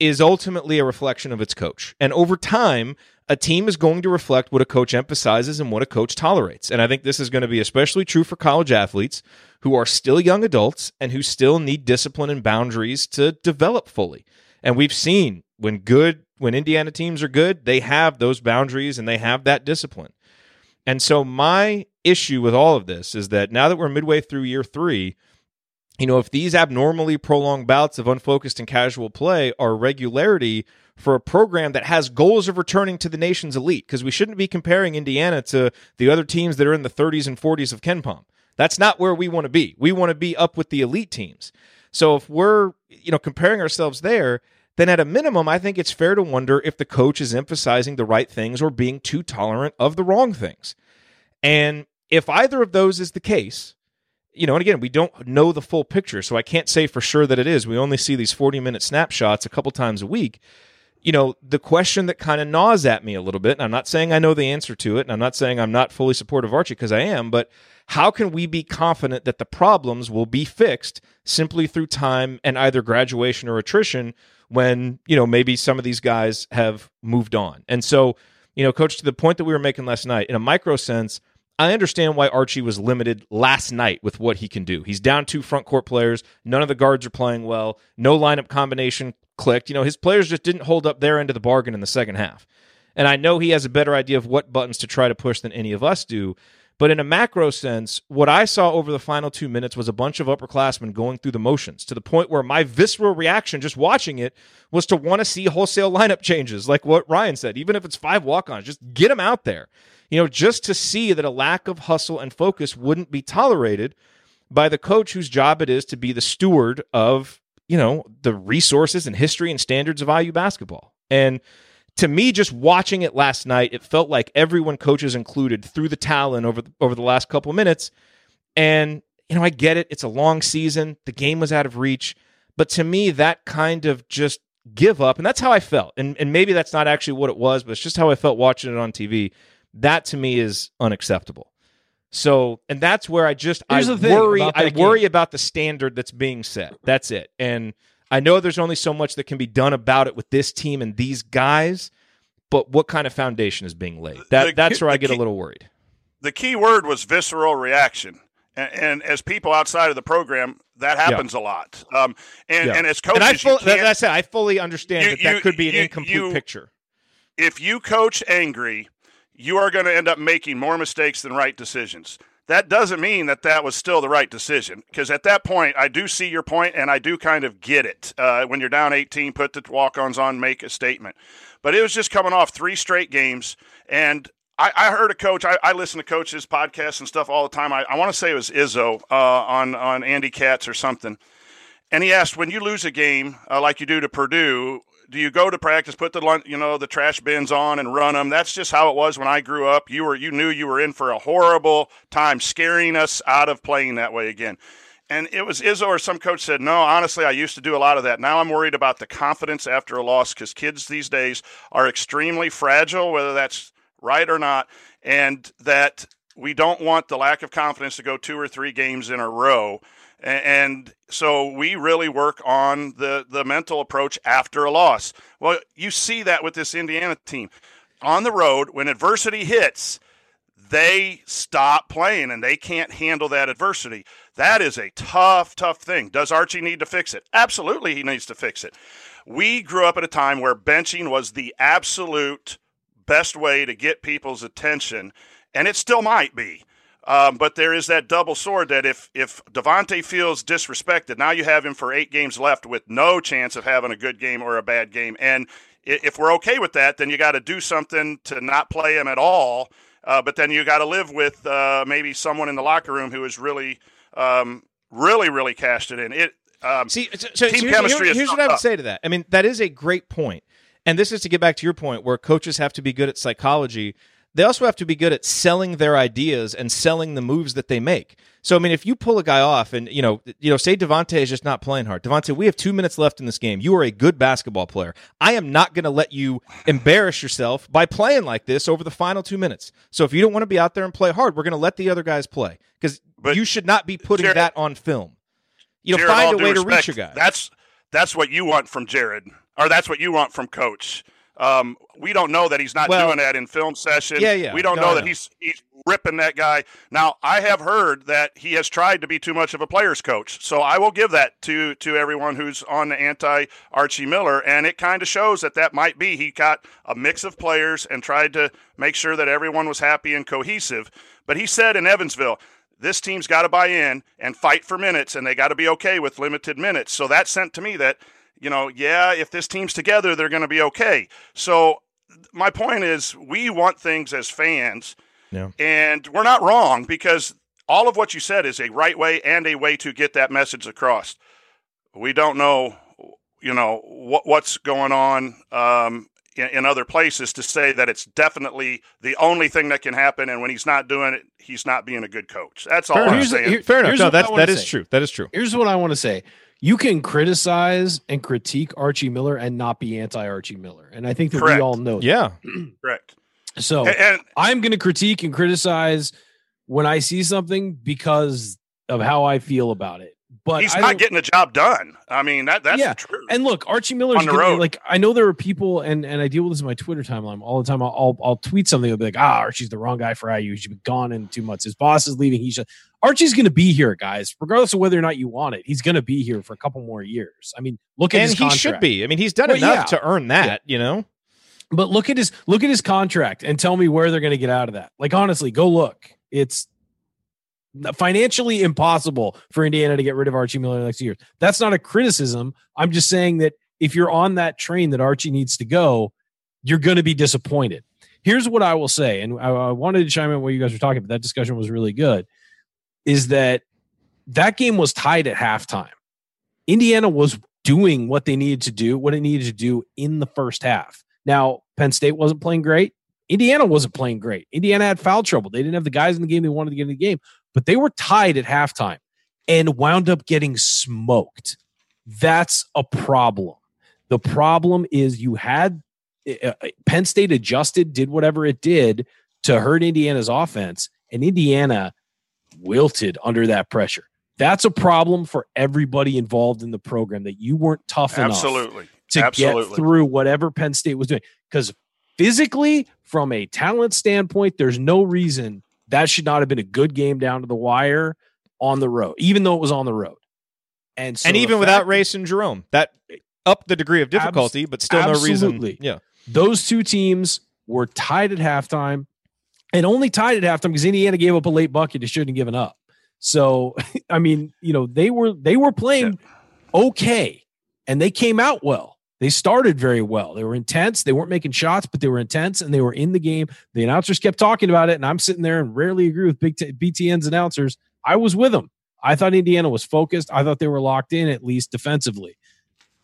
is ultimately a reflection of its coach. And over time, a team is going to reflect what a coach emphasizes and what a coach tolerates. And I think this is going to be especially true for college athletes who are still young adults and who still need discipline and boundaries to develop fully. And we've seen when good, when Indiana teams are good, they have those boundaries and they have that discipline. And so my issue with all of this is that now that we're midway through year three, you know, if these abnormally prolonged bouts of unfocused and casual play are regularity for a program that has goals of returning to the nation's elite, because we shouldn't be comparing Indiana to the other teams that are in the 30s and 40s of KenPom. That's not where we want to be. We want to be up with the elite teams. So if we're, you know, comparing ourselves there, then at a minimum, I think it's fair to wonder if the coach is emphasizing the right things or being too tolerant of the wrong things. And if either of those is the case, you know, and again, we don't know the full picture, so I can't say for sure that it is. We only see these 40 minute snapshots a couple times a week. You know, the question that kind of gnaws at me a little bit, and I'm not saying I know the answer to it, and I'm not saying I'm not fully supportive of Archie because I am, but how can we be confident that the problems will be fixed simply through time and either graduation or attrition when, you know, maybe some of these guys have moved on? And so, you know, coach, to the point that we were making last night, in a micro sense, I understand why Archie was limited last night with what he can do. He's down two front court players. None of the guards are playing well. No lineup combination clicked. You know, his players just didn't hold up their end of the bargain in the second half. And I know he has a better idea of what buttons to try to push than any of us do. But in a macro sense, what I saw over the final two minutes was a bunch of upperclassmen going through the motions to the point where my visceral reaction just watching it was to want to see wholesale lineup changes, like what Ryan said. Even if it's five walk ons, just get them out there you know, just to see that a lack of hustle and focus wouldn't be tolerated by the coach whose job it is to be the steward of, you know, the resources and history and standards of IU basketball. And to me, just watching it last night, it felt like everyone, coaches included, threw the towel in over the, over the last couple of minutes. And you know, I get it; it's a long season. The game was out of reach, but to me, that kind of just give up, and that's how I felt. And and maybe that's not actually what it was, but it's just how I felt watching it on TV. That to me is unacceptable. So, and that's where I just Here's I worry. about I that worry game. about the standard that's being set. That's it. And I know there's only so much that can be done about it with this team and these guys. But what kind of foundation is being laid? That The- that's where I the get a little worried. the key word was visceral reaction. And, and as people outside of the program, that happens a lot. Um, and, Yeah. and as coaches, and I you fully, can't- that's it. I fully understand You- that that could be an you- incomplete you- picture. if you coach angry, you are going to end up making more mistakes than right decisions. That doesn't mean that that was still the right decision because at that point, I do see your point and I do kind of get it. Uh, when you're down 18, put the walk ons on, make a statement. But it was just coming off three straight games. And I, I heard a coach, I, I listen to coaches' podcasts and stuff all the time. I, I want to say it was Izzo uh, on, on Andy Katz or something. And he asked, when you lose a game uh, like you do to Purdue, do you go to practice, put the you know the trash bins on and run them? That's just how it was when I grew up. You were you knew you were in for a horrible time, scaring us out of playing that way again. And it was Izzo or some coach said, no, honestly, I used to do a lot of that. Now I'm worried about the confidence after a loss because kids these days are extremely fragile, whether that's right or not, and that we don't want the lack of confidence to go two or three games in a row. And so we really work on the, the mental approach after a loss. Well, you see that with this Indiana team. On the road, when adversity hits, they stop playing and they can't handle that adversity. That is a tough, tough thing. Does Archie need to fix it? Absolutely, he needs to fix it. We grew up at a time where benching was the absolute best way to get people's attention, and it still might be. Um, but there is that double sword that if if Devonte feels disrespected, now you have him for eight games left with no chance of having a good game or a bad game. And if we're okay with that, then you got to do something to not play him at all. Uh, but then you got to live with uh, maybe someone in the locker room who is really, um, really, really cashed it in. It um, See, so, so Team here's, chemistry here- is here's what I would up. say to that. I mean, that is a great. And this is to get back to your point where coaches have to be good at psychology. They also have to be good at selling their ideas and selling the moves that they make. So I mean, if you pull a guy off and you know, you know, say Devonte is just not playing hard. Devonte, we have two minutes left in this game. You are a good basketball player. I am not going to let you embarrass yourself by playing like this over the final two minutes. So if you don't want to be out there and play hard, we're going to let the other guys play because you should not be putting Jerod- that on film. You know, Jerod, find a way to reach your guy. That's that's what you want from Jerod, or that's what you want from Coach. Um, we don't know that he's not Well- doing that in film session. Yeah, yeah. We don't No, know that he's he's ripping that guy. Now, I have heard that he has tried to be too much of a player's coach. So I will give that to to everyone who's on the anti Archie Miller, and it kind of shows that that might be he got a mix of players and tried to make sure that everyone was happy and cohesive. But he said in Evansville. This team's got to buy in and fight for minutes, and they got to be okay with limited minutes. So that sent to me that you know, yeah, if this team's together, they're going to be okay. So my point is, we want things as fans, Yeah. and we're not wrong because all of what you said is a right way and a way to get that message across. We don't know, you know, what what's going on um, in, in other places to say that it's definitely the only thing that can happen. And when he's not doing it, he's not being a good coach. That's all Fair I'm enough. saying. here- Fair enough. here's No, what that's wanna that is say. true. That is true. Here's what I want to say. You can criticize and critique Archie Miller and not be anti Archie Miller. And I think that Correct. we all know that. Yeah. Correct. So And, and I'm going to critique and criticize when I see something because of how I feel about it. But he's I not getting the job done. I mean, that that's Yeah, the truth. And look, Archie Miller's On the gonna- road. like I know there are people, and and I deal with this in my Twitter timeline all the time. I'll I'll, I'll tweet something. I'll be like, ah, Archie's the wrong guy for IU. He should be gone in two months. His boss is leaving. He should. Archie's going to be here, guys, regardless of whether or not you want it. He's going to be here for a couple more years. I mean, look at And his he contract. should be. I mean, he's done Well, enough yeah. to earn that, you know? But look at his look at his contract and tell me where they're going to get out of that. Like honestly, go look. It's financially impossible for Indiana to get rid of Archie Miller next year. That's not a criticism. I'm just saying that if you're on that train that Archie needs to go, you're going to be disappointed. Here's what I will say, and I, I wanted to chime in what you guys were talking about. That discussion was really good. Is that that game was tied at halftime? Indiana was doing what they needed to do, what it needed to do in the first half. Now, Penn State wasn't playing great. Indiana wasn't playing great. Indiana had foul trouble. They didn't have the guys in the game they wanted to get in the game, but they were tied at halftime and wound up getting smoked. That's a problem. The problem is you had uh, Penn State adjusted, did whatever it did to hurt Indiana's offense, and Indiana wilted under that pressure. That's a problem for everybody involved in the program that you weren't tough enough Absolutely. to Absolutely. get through whatever Penn State was doing. Because physically, from a talent standpoint, there's no reason that should not have been a good game down to the wire on the road, even though it was on the road. And so and even without Race and Jerome, that upped the degree of difficulty, but still no reason. Yeah. those two teams were tied at halftime and only tied at halftime because Indiana gave up a late bucket it shouldn't have given up. So I mean, you know, they were they were playing okay and they came out well. They started very well. They were intense. They weren't making shots, but they were intense and they were in the game. The announcers kept talking about it, and I'm sitting there and rarely agree with Big T- BTN's announcers. I was with them. I thought Indiana was focused. I thought they were locked in at least defensively.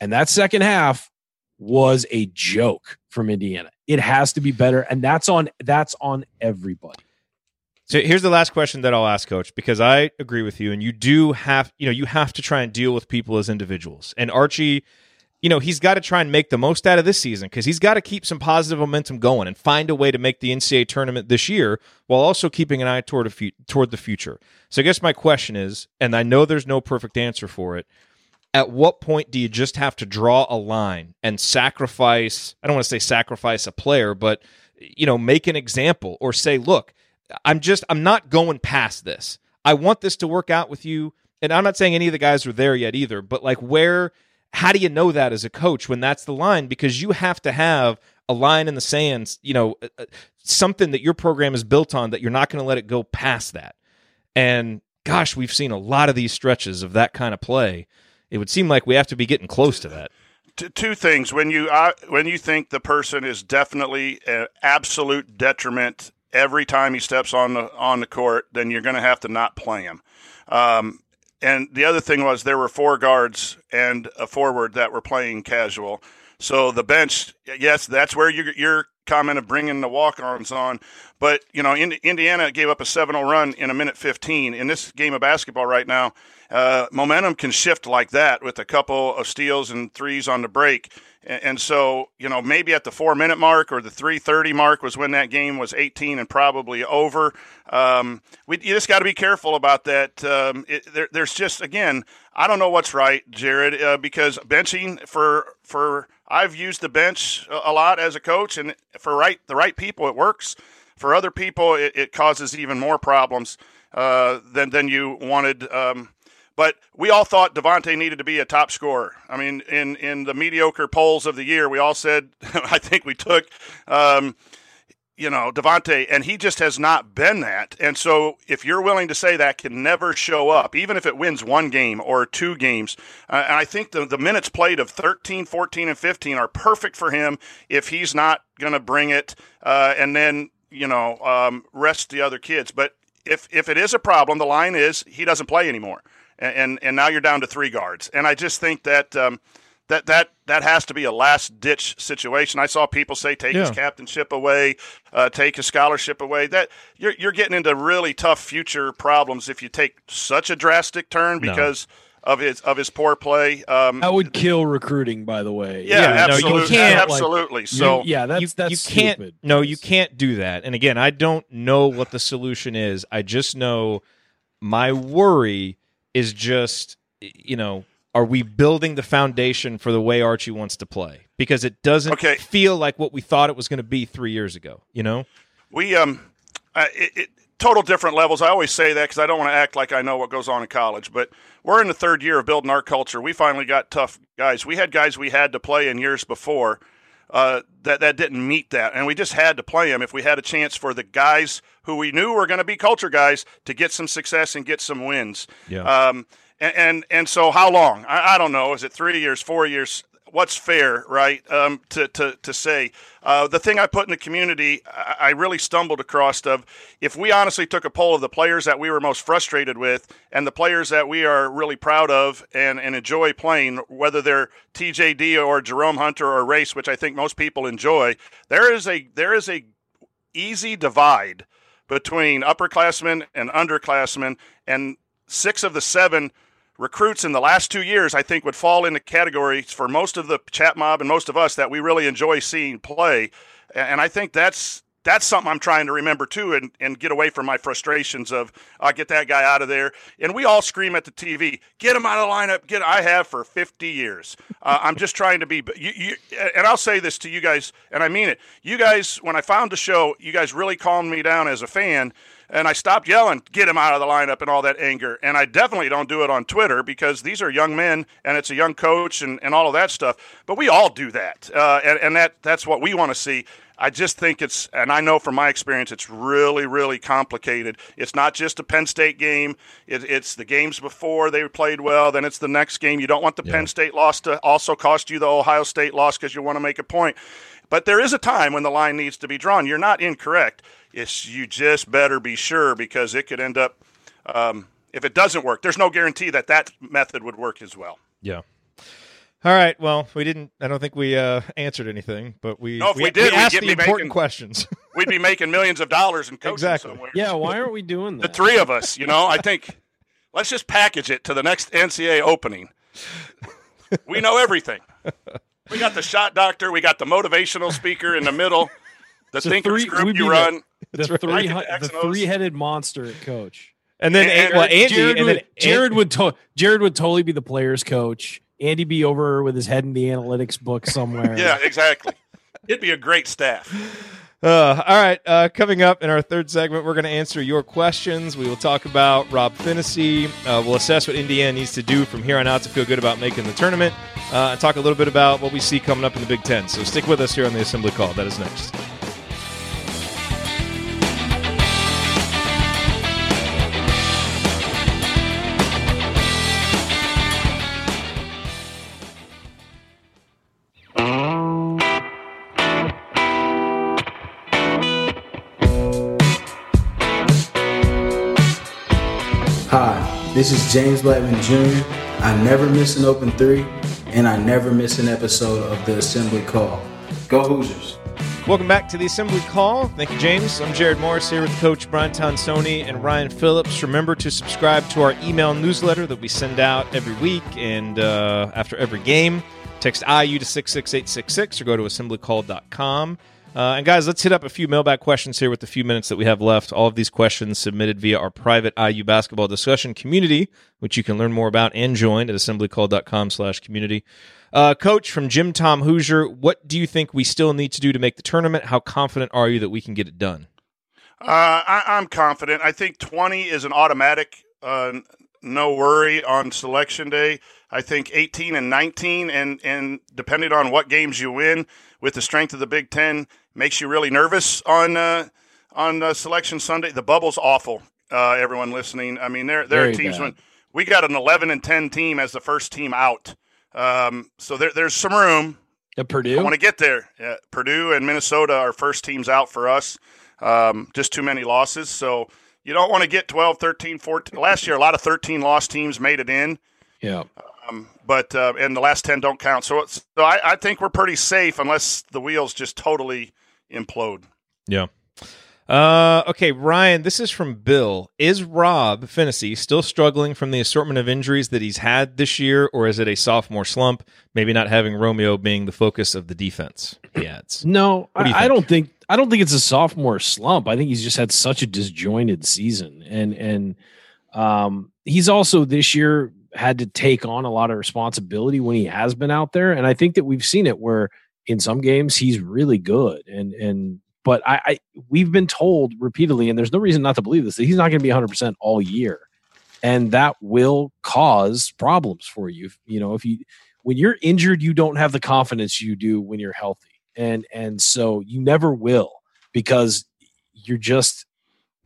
And that second half was a joke from Indiana. It has to be better, and that's on that's on everybody. So here's the last question that I'll ask, Coach, because I agree with you, and you do have, you know, you have to try and deal with people as individuals. And Archie, you know, he's got to try and make the most out of this season because he's got to keep some positive momentum going and find a way to make the NCAA tournament this year while also keeping an eye toward fu- toward the future. So I guess my question is, and I know there's no perfect answer for it. At what point do you just have to draw a line and sacrifice? I don't want to say sacrifice a player, but you know, make an example or say, look, I'm just I'm not going past this. I want this to work out with you. And I'm not saying any of the guys are there yet either, but like where how do you know that as a coach when that's the line because you have to have a line in the sands, you know, uh, uh, something that your program is built on that you're not going to let it go past that. And gosh, we've seen a lot of these stretches of that kind of play. It would seem like we have to be getting close to that. Two things when you uh, when you think the person is definitely an absolute detriment every time he steps on the on the court, then you're going to have to not play him. Um, and the other thing was there were four guards and a forward that were playing casual. So the bench, yes, that's where your your comment of bringing the walk-ons on, but you know, in, Indiana gave up a 7-0 run in a minute 15. In this game of basketball right now, uh, momentum can shift like that with a couple of steals and threes on the break. And so, you know, maybe at the four minute mark or the 330 mark was when that game was 18 and probably over. Um, we, you just got to be careful about that. Um, it, there, there's just, again, I don't know what's right, Jerod, uh, because benching for, for, I've used the bench a lot as a coach, and for right the right people, it works. For other people, it, it causes even more problems uh, than than you wanted. Um, but we all thought Devonte needed to be a top scorer. I mean, in in the mediocre polls of the year, we all said I think we took. Um, you know, Devonte, and he just has not been that. And so, if you're willing to say that can never show up, even if it wins one game or two games, uh, and I think the, the minutes played of 13, 14, and 15 are perfect for him if he's not going to bring it uh, and then, you know, um, rest the other kids. But if, if it is a problem, the line is he doesn't play anymore and, and, and now you're down to three guards. And I just think that um, that that that has to be a last ditch situation. I saw people say take yeah. his captainship away, uh, take his scholarship away. That you're you're getting into really tough future problems if you take such a drastic turn because. No. Of his of his poor play, um, that would kill recruiting. By the way, yeah, yeah absolutely, no, you can't, absolutely. Like, so yeah, that's you, that's you stupid. can't. No, you can't do that. And again, I don't know what the solution is. I just know my worry is just you know are we building the foundation for the way Archie wants to play? Because it doesn't okay. feel like what we thought it was going to be three years ago. You know, we um, uh, it, it, total different levels. I always say that because I don't want to act like I know what goes on in college. But we're in the third year of building our culture. We finally got tough guys. We had guys we had to play in years before uh, that that didn't meet that, and we just had to play them if we had a chance for the guys who we knew were going to be culture guys to get some success and get some wins. Yeah. Um, and, and, and so how long? I, I don't know. Is it three years, four years? What's fair, right? Um, to, to, to say uh, the thing I put in the community, I, I really stumbled across of if we honestly took a poll of the players that we were most frustrated with and the players that we are really proud of and, and enjoy playing, whether they're TJD or Jerome Hunter or Race, which I think most people enjoy, there is a there is a easy divide between upperclassmen and underclassmen, and six of the seven recruits in the last two years, I think, would fall into categories for most of the chat mob and most of us that we really enjoy seeing play. And I think that's that's something I'm trying to remember too, and, and get away from my frustrations of uh, get that guy out of there. And we all scream at the TV, get him out of the lineup. Get I have for 50 years. Uh, I'm just trying to be. You, you, and I'll say this to you guys, and I mean it. You guys, when I found the show, you guys really calmed me down as a fan and I stopped yelling, get him out of the lineup and all that anger. And I definitely don't do it on Twitter because these are young men and it's a young coach and, and all of that stuff. But we all do that. Uh, and, and that that's what we want to see. I just think it's, and I know from my experience, it's really, really complicated. It's not just a Penn State game. It, it's the games before they played well. Then it's the next game. You don't want the yeah. Penn State loss to also cost you the Ohio State loss because you want to make a point. But there is a time when the line needs to be drawn. You're not incorrect. It's you just better be sure because it could end up. Um, if it doesn't work, there's no guarantee that that method would work as well. Yeah. All right. Well, we didn't. I don't think we uh, answered anything, but we. No, if we, we did, we asked the important making, questions. we'd be making millions of dollars in coaching exactly. somewhere. Yeah. Why aren't we doing that? the three of us. You know, I think let's just package it to the next NCAA opening. we know everything. We got the shot doctor. We got the motivational speaker in the middle. The so thinker's three, group you run. The, the three, the three-headed monster at coach. And then, and, well, Andy, Jerod, and would, then Jerod would to, Jerod would totally be the player's coach. Andy be over with his head in the analytics book somewhere. yeah, exactly. It'd be a great staff. Uh, all right, uh, coming up in our third segment, we're going to answer your questions. We will talk about Rob Phinisee. Uh, we'll assess what Indiana needs to do from here on out to feel good about making the tournament, uh, and talk a little bit about what we see coming up in the Big Ten. So stick with us here on the Assembly Call. That is next. This is James Blackman Jr. I never miss an open three, and I never miss an episode of the Assembly Call. Go Hoosiers! Welcome back to the Assembly Call. Thank you, James. I'm Jerod Morris here with Coach Brian Tonsoni and Ryan Phillips. Remember to subscribe to our email newsletter that we send out every week and uh, after every game. Text IU to 66866 or go to assemblycall.com. Uh, and guys, let's hit up a few mailbag questions here with the few minutes that we have left. All of these questions submitted via our private IU basketball discussion community, which you can learn more about and join at assemblycall.com slash community. Uh, Coach from Jim Tom Hoosier, what do you think we still need to do to make the tournament? How confident are you that we can get it done? Uh, I, I'm confident. I think 20 is an automatic, uh, no worry on selection day. I think 18 and 19, and, and depending on what games you win with the strength of the Big Ten, makes you really nervous on uh, on uh, selection Sunday. The bubble's awful. Uh, everyone listening, I mean, there there are teams bad. when we got an 11 and 10 team as the first team out. Um, so there, there's some room. At Purdue, I want to get there. Yeah, Purdue and Minnesota are first teams out for us. Um, just too many losses. So you don't want to get 12, 13, 14. Last year, a lot of 13 loss teams made it in, yeah. um, but uh, and the last 10 don't count. So, it's, so I, I think we're pretty safe unless the wheels just totally implode. Yeah. Uh, okay, Ryan, this is from Bill. Is Rob Phinisee still struggling from the assortment of injuries that he's had this year, or is it a sophomore slump? Maybe not having Romeo being the focus of the defense. He adds. No, do I, I don't think I don't think it's a sophomore slump. I think he's just had such a disjointed season, and and um, he's also this year had to take on a lot of responsibility when he has been out there, and I think that we've seen it where in some games he's really good, and and but I, I we've been told repeatedly, and there's no reason not to believe this that he's not going to be 100 percent all year, and that will cause problems for you. You know, if you when you're injured, you don't have the confidence you do when you're healthy. And and so you never will because you're just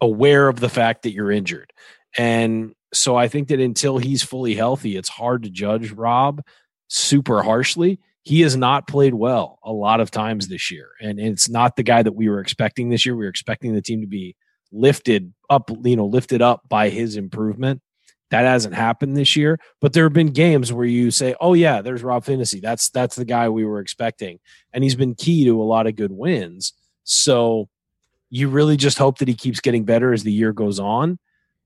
aware of the fact that you're injured. And so i think that until he's fully healthy it's hard to judge rob super harshly he has not played well a lot of times this year and it's not the guy that we were expecting this year we were expecting the team to be lifted up you know lifted up by his improvement that hasn't happened this year but there have been games where you say oh yeah there's rob Phinisee that's that's the guy we were expecting and he's been key to a lot of good wins. So you really just hope that he keeps getting better as the year goes on.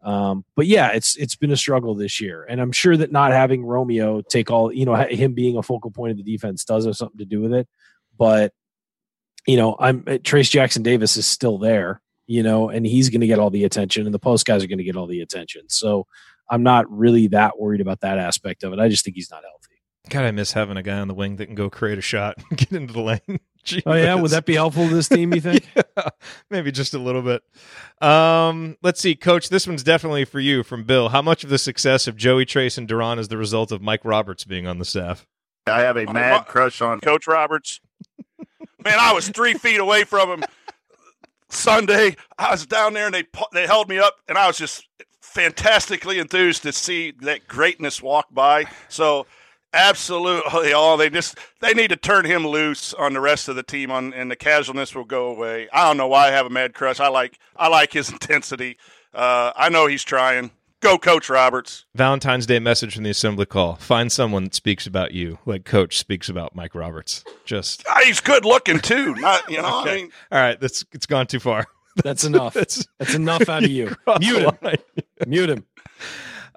Um, but yeah, it's it's been a struggle this year, and I'm sure that not having Romeo take all you know him being a focal point of the defense does have something to do with it. But you know, I'm Trayce Jackson Davis is still there, you know, and he's going to get all the attention, and the post guys are going to get all the attention. So I'm not really that worried about that aspect of it. I just think he's not healthy. God, I miss having a guy on the wing that can go create a shot and get into the lane. Oh yeah, would that be helpful to this team? You think? Yeah, maybe just a little bit. Um, let's see, Coach. This one's definitely for you from Bill. How much of the success of Joey Trayce and De'Ron is the result of Mike Roberts being on the staff? I have a Oh, mad my- crush on Coach Roberts. Man, I was three feet away from him Sunday. I was down there and they they held me up, and I was just fantastically enthused to see that greatness walk by. So, absolutely, all they just they need to turn him loose on the rest of the team, on and the casualness will go away. I don't know why I have a mad crush. I like I like his intensity. Uh, I know he's trying. Go, Coach Roberts. Valentine's Day message from the assembly call. Find someone that speaks about you, like Coach speaks about Mike Roberts. Just Ah, he's good looking too. Not you know. I mean, all right. That's it's gone too far. That's enough. That's That's enough out of you. crossed Mute him. Mute him.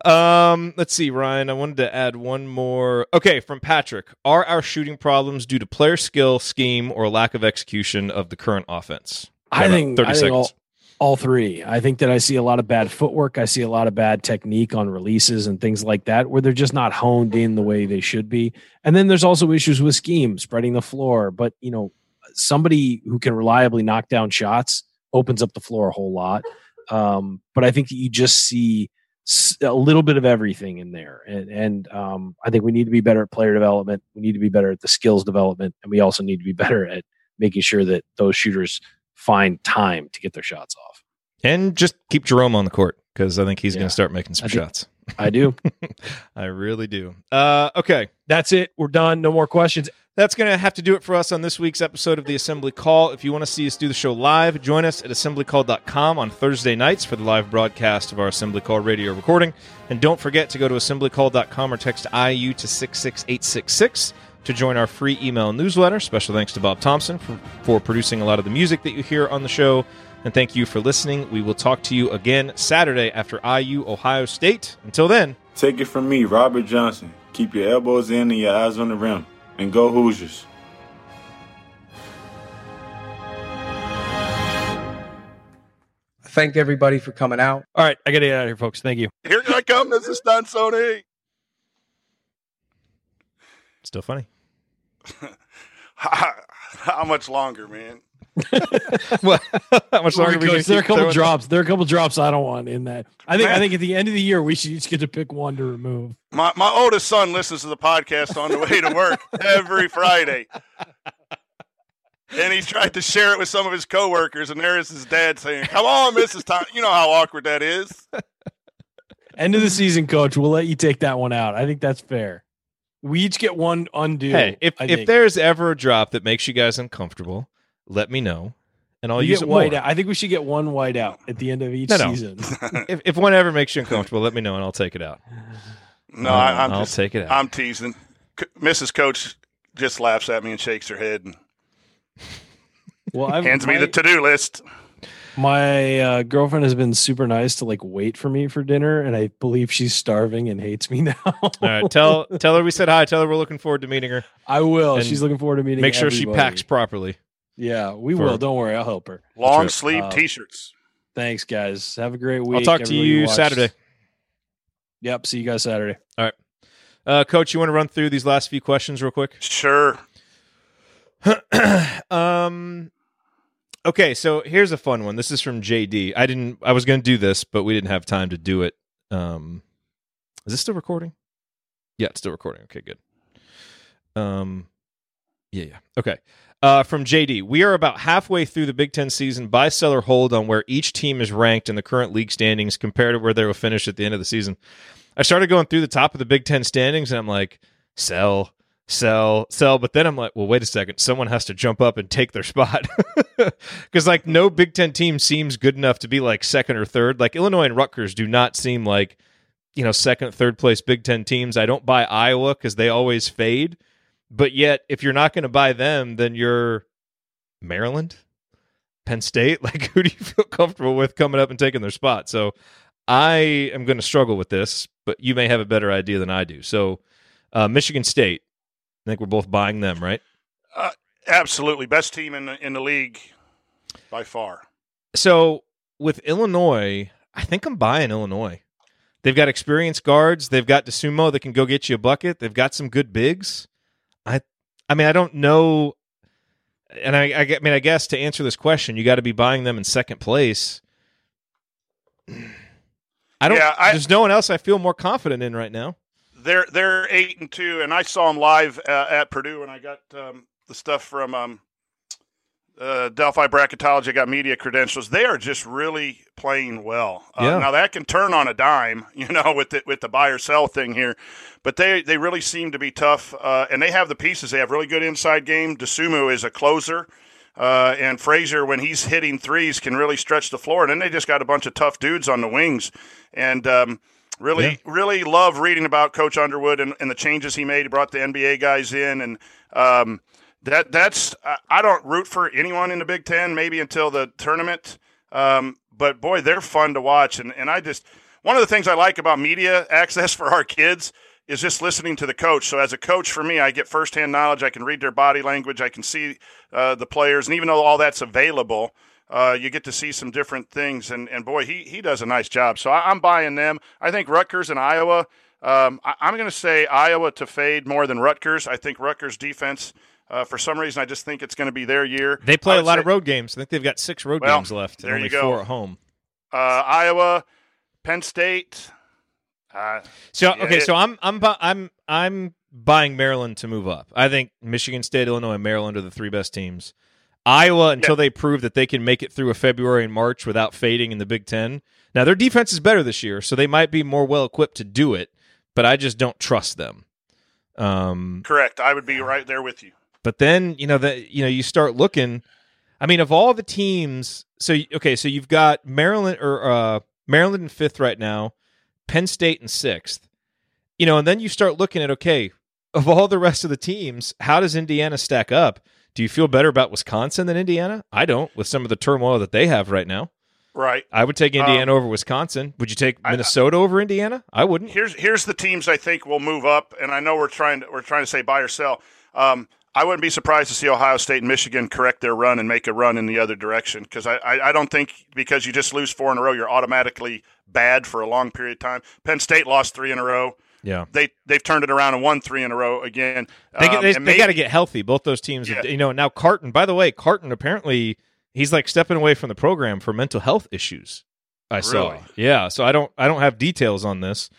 Um, let's see, Ryan. I wanted to add one more. Okay, from Patrick. Are our shooting problems due to player skill, scheme, or lack of execution of the current offense? I think, I think seconds. all, all three. I think that I see a lot of bad footwork. I see a lot of bad technique on releases and things like that, where they're just not honed in the way they should be. And then there's also issues with scheme, spreading the floor. But you know, somebody who can reliably knock down shots opens up the floor a whole lot. Um, but I think that you just see a little bit of everything in there, and and um, I think we need to be better at player development. We need to be better at the skills development, and we also need to be better at making sure that those shooters find time to get their shots off. and just keep Jerome on the court because I think he's Yeah. going to start making some I do. shots. I do. I really do. Uh, okay. That's it. We're done. No more questions. That's going to have to do it for us on this week's episode of the Assembly Call. If you want to see us do the show live, join us at assemblycall.com on Thursday nights for the live broadcast of our Assembly Call radio recording. And don't forget to go to assemblycall.com or text IU to 66866 to join our free email newsletter. Special thanks to Bob Thompson for, for producing a lot of the music that you hear on the show. And thank you for listening. We will talk to you again Saturday after IU Ohio State. Until then, Take it from me, Robert Johnson. Keep your elbows in and your eyes on the rim. And go Hoosiers. Thank everybody for coming out. All right, I got to get out of here, folks. Thank you. Here I come. This is Don Sony. still funny. How, how much longer, man? Well, how much longer are we gonna Coach, there are a couple throwing drops. There are a couple drops I don't want in that. I think. I think at the end of the year we should each get to pick one to remove. My my oldest son listens to the podcast on the way to work every Friday. And he's tried to share it with some of his coworkers, and there is his dad saying, "Come on, Mrs. Tom." You know how awkward that is. End of the season, coach. We'll let you take that one out. I think that's fair. We each get one undo. Hey, if if there's ever a drop that makes you guys uncomfortable, let me know, and I'll you use get it more. white out. I think we should get one white out at the end of each No, no. season. if, if one ever makes you uncomfortable, let me know and I'll take it out. No, I, I'm I'll just, take it out. I'm teasing. C- Mrs. Coach just laughs at me and shakes her head and Well, I've, hands me my, the to-do list. my uh, girlfriend has been super nice to like wait for me for dinner, and I believe she's starving and hates me now. All right, tell tell her we said hi. Tell her we're looking forward to meeting her. I will. And She's looking forward to meeting. Her. Make sure she everybody. packs properly. Yeah, we for- will. Don't worry, I'll help her. Long trip. sleeve Uh, t-shirts. Thanks, guys. Have a great week. I'll talk to you watch- Saturday. Yep. See you guys Saturday. All right, uh, Coach, you want to run through these last few questions real quick? Sure. um okay so here's a fun one this is from jd i didn't i was going to do this but we didn't have time to do it um is this still recording yeah it's still recording okay good um yeah yeah okay uh, from JD, we are about halfway through the Big Ten season. Buy, sell, or hold on where each team is ranked in the current league standings compared to where they will finish at the end of the season. I started going through the top of the Big Ten standings, and I'm like, sell, sell, sell. But then I'm like, well, wait a second. Someone has to jump up and take their spot. Because, like, no Big Ten team seems good enough to be like second or third. Like, Illinois and Rutgers do not seem like, you know, second, third place Big Ten teams. I don't buy Iowa because they always fade. But yet, if you're not going to buy them, then you're Maryland, Penn State. Like, who do you feel comfortable with coming up and taking their spot? So, I am going to struggle with this, but you may have a better idea than I do. So, uh, Michigan State. I think we're both buying them, right? Uh, absolutely. Best team in the, in the league by far. So with Illinois, I think I'm buying Illinois. They've got experienced guards. They've got Dosunmu that can go get you a bucket. They've got some good bigs. I, I mean, I don't know. And I, I, I mean, I guess to answer this question, you got to be buying them in second place. I don't. Yeah, I- there's no one else I feel more confident in right now. They're they're eight and two, and I saw them live uh, at Purdue, and I got um, the stuff from um, uh, Delphi Bracketology. Got media credentials. They are just really playing well. Uh, Yeah. Now that can turn on a dime, you know, with the with the buy or sell thing here, but they they really seem to be tough, uh, and they have the pieces. They have really good inside game. Dosunmu is a closer. Uh, and Frazier, when he's hitting threes, can really stretch the floor. And then they just got a bunch of tough dudes on the wings. And um, really, Yeah. really love reading about Coach Underwood and, and the changes he made. He brought the NBA guys in, and um, that that's I- don't root for anyone in the Big Ten maybe until the tournament. Um, but boy, they're fun to watch, and and I just one of the things I like about media access for our kids is just listening to the coach. So as a coach, for me, I get firsthand knowledge. I can read their body language. I can see uh, the players, and even though all that's available, uh, you get to see some different things. And and boy, he he does a nice job. So I, I'm buying them. I think Rutgers and Iowa. Um, I, I'm going to say Iowa to fade more than Rutgers. I think Rutgers defense. Uh, for some reason, I just think it's going to be their year. They play a lot say, of road games. I think they've got six road Well, games left, and there only you go. four at home. Uh, Iowa, Penn State. Uh, So Yeah, okay, it- so I'm I'm I'm I'm buying Maryland to move up. I think Michigan State, Illinois, and Maryland are the three best teams. Iowa until Yeah. they prove that they can make it through a February and March without fading in the Big Ten. Now their defense is better this year, so they might be more well equipped to do it, but I just don't trust them. Um, correct. I would be right there with you. But then you know that you know you start looking. I mean, of all the teams, so okay, so you've got Maryland or uh, Maryland in fifth right now, Penn State in sixth. You know, and then you start looking at okay, of all the rest of the teams, how does Indiana stack up? Do you feel better about Wisconsin than Indiana? I don't, with some of the turmoil that they have right now. Right. I would take Indiana Um, over Wisconsin. Would you take I- Minnesota over Indiana? I wouldn't. Here's here's the teams I think will move up, and I know we're trying to we're trying to say buy or sell. Um, I wouldn't be surprised to see Ohio State and Michigan correct their run and make a run in the other direction because I, I, I don't think because you just lose four in a row you're automatically bad for a long period of time. Penn State lost three in a row. Yeah. They they've turned it around and won three in a row again. They, Um, they, they got to get healthy. Both those teams, Yeah. you know. Now Carton. By the way, Carton apparently he's like stepping away from the program for mental health issues. I saw. Yeah. So I don't. I don't have details on this.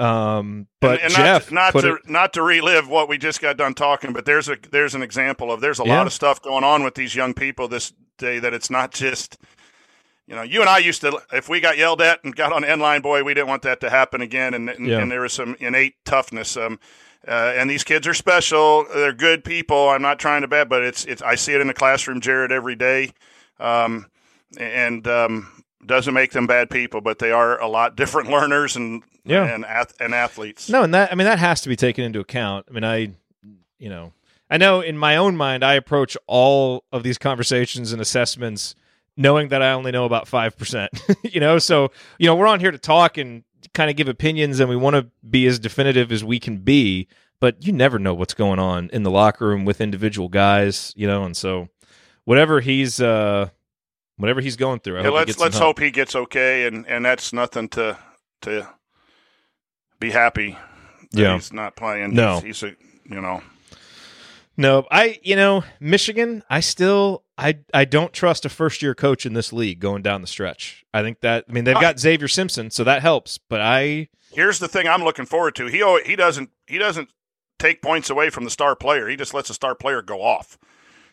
Um, but and, and Jeff not, to, not it- to not to relive what we just got done talking, but there's a there's an example of there's a Yeah. lot of stuff going on with these young people this day that it's not just you know you and I used to if we got yelled at and got on end line boy we didn't want that to happen again. And and, Yeah. and there was some innate toughness. Um uh, and these kids are special. They're good people. I'm not trying to bad but it's it's I see it in the classroom Jerod every day. Um and um doesn't make them bad people but they are a lot different learners and Yeah. and ath- and athletes No, and that I mean that has to be taken into account. I mean, I, you know, I know in my own mind I approach all of these conversations and assessments knowing that I only know about five percent. you know, so you know we're on here to talk and kind of give opinions, and we want to be as definitive as we can be. But you never know what's going on in the locker room with individual guys, you know, and so whatever he's uh whatever he's going through, I Yeah, hope let's let's hope he gets okay, and and that's nothing to to be happy. that Yeah. he's not playing. No. he's, he's a you know No, I you know Michigan. I still I I don't trust a first year coach in this league going down the stretch. I think that I mean they've got Zavier Simpson, so that helps. But I here's the thing I'm looking forward to. He he doesn't he doesn't take points away from the star player. He just lets the star player go off.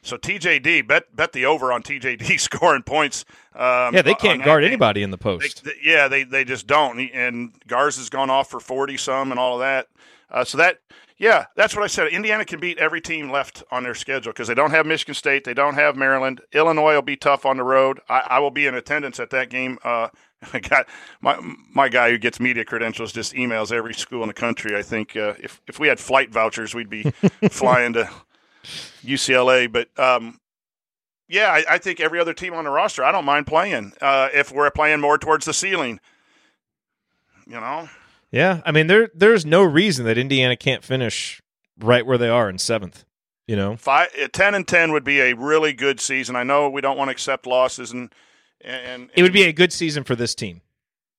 So TJD bet bet the over on TJD scoring points. Um, yeah they can't guard anybody in the They, post. yeah, they they just don't. And Garza has gone off for forty some and all of that. Uh, so that yeah, that's what I said. Indiana can beat every team left on their schedule because they don't have Michigan State, they don't have Maryland. Illinois will be tough on the road. I, I will be in attendance at that game. Uh, I got my my guy who gets media credentials just emails every school in the country. I think uh, if if we had flight vouchers, we'd be flying to UCLA. But um, yeah, I, I think every other team on the roster, I don't mind playing uh, if we're playing more towards the ceiling. You know, Yeah, I mean there there's no reason that Indiana can't finish right where they are in seventh. You know, five, uh, 10 and ten would be a really good season. I know we don't want to accept losses, and and, it would be a good season for this team.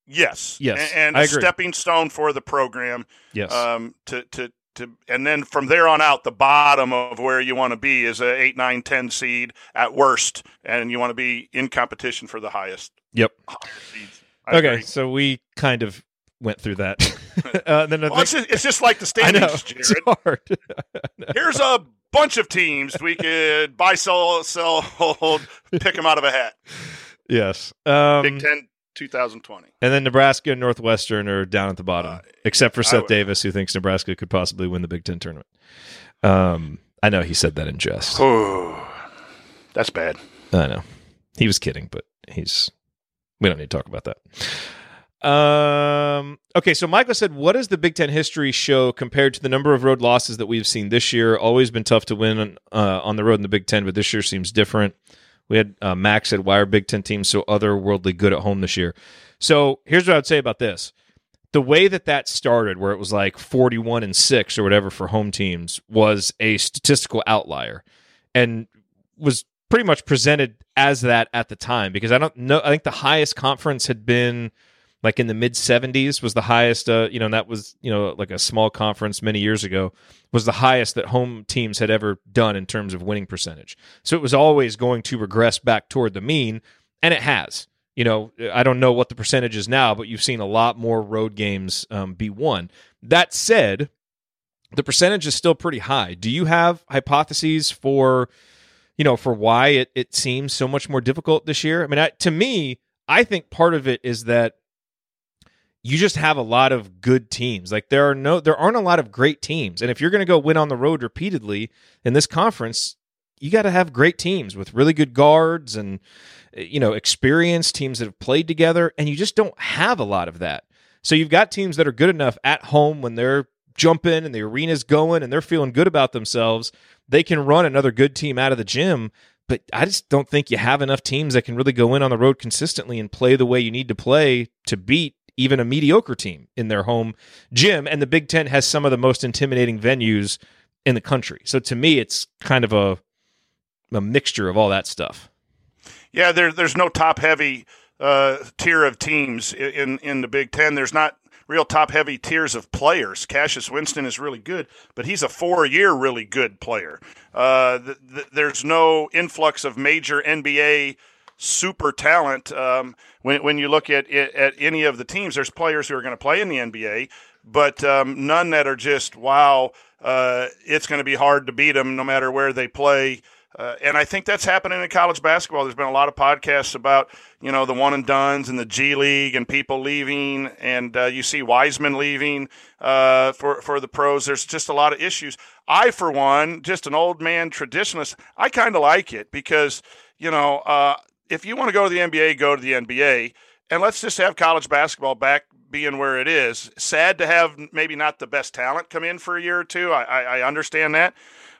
yes, Yes, and, and a stepping stone for the program. Yes, um, to, to, to, and then from there on out, the bottom of where you want to be is a 8, 9, 10 seed at worst, and you want to be in competition for the highest. yep. Okay, agree. so we kind of went through that. uh, then Well, it's, just, it's just like the standings, Jerod. Here's a bunch of teams we could buy, sell, sell, hold, pick them out of a hat. yes. Um, Big Ten 2020. And then Nebraska and Northwestern are down at the bottom, except for Uh, Seth would- Davis, who thinks Nebraska could possibly win the Big Ten tournament. Um, I know he said that in jest. Oh, that's bad. I know he was kidding, but he's. We don't need to talk about that. Um. Okay, so Michael said, "What does the Big Ten history show compared to the number of road losses that we've seen this year? Always been tough to win uh, on the road in the Big Ten, but this year seems different." We had uh, Max said, "Why are Big Ten teams so otherworldly good at home this year?" So here's what I would say about this: the way that that started, where it was like 41 and six or whatever for home teams, was a statistical outlier, and was pretty much presented as that at the time because I don't know. I think the highest conference had been like in the mid 70s was the highest. Uh, you know, and that was you know like a small conference many years ago was the highest that home teams had ever done in terms of winning percentage. So it was always going to regress back toward the mean, and it has. You know, I don't know what the percentage is now, but you've seen a lot more road games um, be won. That said, the percentage is still pretty high. Do you have hypotheses for, you know, for why it, it seems so much more difficult this year? I mean, I, to me, I think part of it is that you just have a lot of good teams. Like there are no, there aren't a lot of great teams, and if you're going to go win on the road repeatedly in this conference, you got to have great teams with really good guards and eh, you know experienced teams that have played together, and you just don't have a lot of that. So you've got teams that are good enough at home when they're jumping and the arena's going and they're feeling good about themselves, they can run another good team out of the gym. But I just don't think you have enough teams that can really go in on the road consistently and play the way you need to play to beat even a mediocre team in their home gym. And the Big Ten has some of the most intimidating venues in the country. So to me, it's kind of a a mixture of all that stuff. Yeah, there, there's no top heavy uh, tier of teams in in the Big Ten. There's not real top heavy tiers of players. Cassius Winston is really good, but he's a four year really good player. Uh, th- th- there's no influx of major NBA super talent. Um, when when you look at at any of the teams, there's players who are going to play in the NBA, but um, none that are just wow. Uh, it's going to be hard to beat them no matter where they play. Uh, and I think that's happening in college basketball. There's been a lot of podcasts about, you know, the one and dones and the G League and people leaving, and uh, you see Wiseman leaving uh, for for the pros. There's just a lot of issues. I, for one, just an old man traditionalist, I kind of like it because, you know, uh, if you want to go to the NBA, go to the NBA, and let's just have college basketball back being where it is. Sad to have maybe not the best talent come in for a year or two. I, I, I understand that.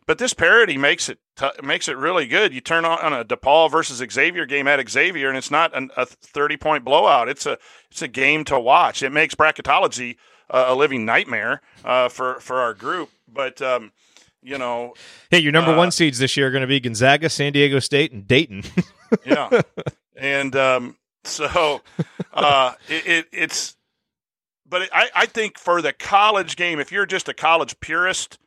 But this parity makes it t- makes it really good. You turn on, on a DePaul versus Xavier game at Xavier, and it's not an, a thirty point blowout. It's a it's a game to watch. It makes bracketology uh, a living nightmare uh, for for our group. But um, you know, hey, your number uh, one seeds this year are going to be Gonzaga, San Diego State, and Dayton. yeah, and um, so uh, it, it, it's. But I, I think for the college game, if you're just a college purist,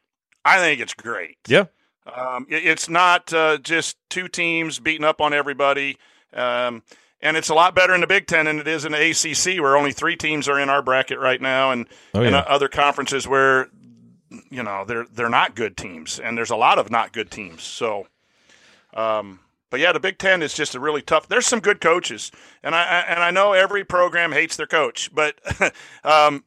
I think it's great. Yeah. Um, it, it's not uh, just two teams beating up on everybody. Um, and it's a lot better in the Big Ten than it is in the ACC, where only three teams are in our bracket right now, and, Oh, yeah. uh, other conferences where you know they're they're not good teams, and there's a lot of not good teams. So, um, but yeah, the Big Ten is just a really tough. There's some good coaches, and I, and I know every program hates their coach, but um,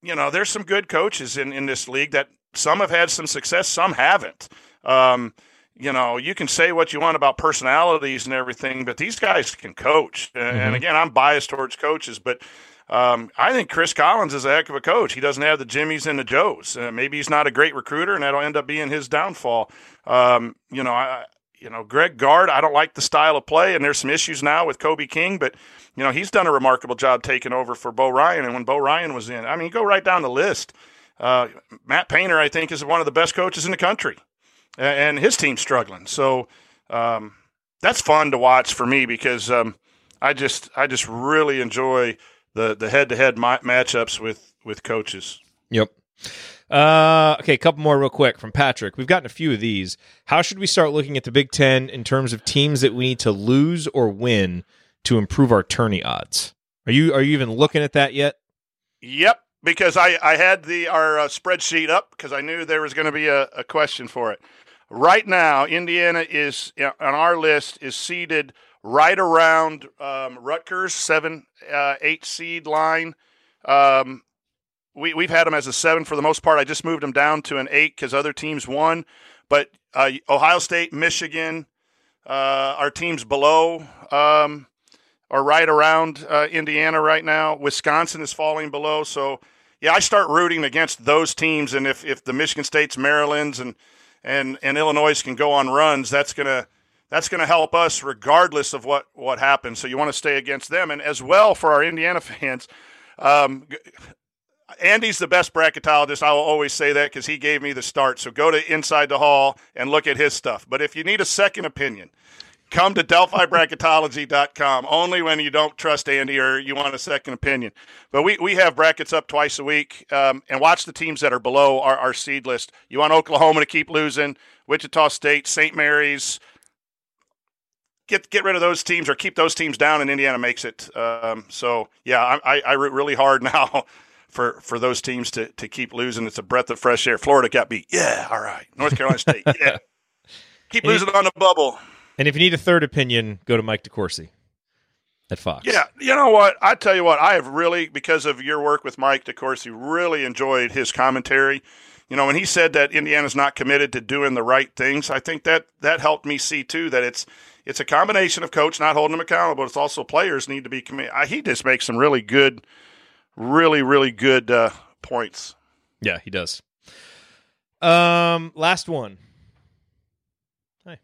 you know there's some good coaches in in this league that some have had some success, some haven't. Um, you know, you can say what you want about personalities and everything, but these guys can coach. And, and again, I'm biased towards coaches, but um, I think Chris Collins is a heck of a coach. He doesn't have the Jimmies and the Joes. Uh, maybe he's not a great recruiter, and that'll end up being his downfall. Um, you know, I, you know, Greg Gard, I don't like the style of play, and there's some issues now with Kobe King, but you know, he's done a remarkable job taking over for Bo Ryan. And when Bo Ryan was in, I mean, go right down the list. Uh, Matt Painter, I think, is one of the best coaches in the country, and his team's struggling. So um, that's fun to watch for me because um, I just I just really enjoy the the head to head matchups with with coaches. Yep. Uh, okay, a couple more real quick from Patrick. We've gotten a few of these. How should we start looking at the Big Ten in terms of teams that we need to lose or win to improve our tourney odds? Are you are you even looking at that yet? Yep, because I, I had the our uh, spreadsheet up because I knew there was going to be a, a question for it. Right now, Indiana is on our list is seeded right around um, Rutgers seven uh, eight seed line. Um, we we've had them as a seven for the most part. I just moved them down to an eight because other teams won, but uh, Ohio State, Michigan, uh, our teams below. Um, are right around uh, Indiana right now. Wisconsin is falling below. So, yeah, I start rooting against those teams. And if, if the Michigan States, Maryland's, and and and Illinois can go on runs, that's gonna that's gonna help us regardless of what what happens. So you want to stay against them, and as well for our Indiana fans. Um, Andy's the best bracketologist. I will always say that because he gave me the start. So go to Inside the Hall and look at his stuff. But if you need a second opinion, come to delphibracketology.com only when you don't trust Andy or you want a second opinion. But we, we have brackets up twice a week um, and watch the teams that are below our, our seed list. You want Oklahoma to keep losing, Wichita State, St. Mary's. Get get rid of those teams or keep those teams down, and Indiana makes it. Um, so yeah, I, I, I root really hard now for, for those teams to, to keep losing. It's a breath of fresh air. Florida got beat. Yeah, all right. North Carolina State. Yeah, keep losing on the bubble. And if you need a third opinion, go to Mike DeCourcy at Fox. Yeah, you know what? I tell you what, I have really, because of your work with Mike DeCourcy, really enjoyed his commentary. You know, when he said that Indiana's not committed to doing the right things, I think that that helped me see too that it's it's a combination of coach not holding them accountable. It's also players need to be committed. He just makes some really good, really really good uh, points. Yeah, he does. Um, last one. Hi,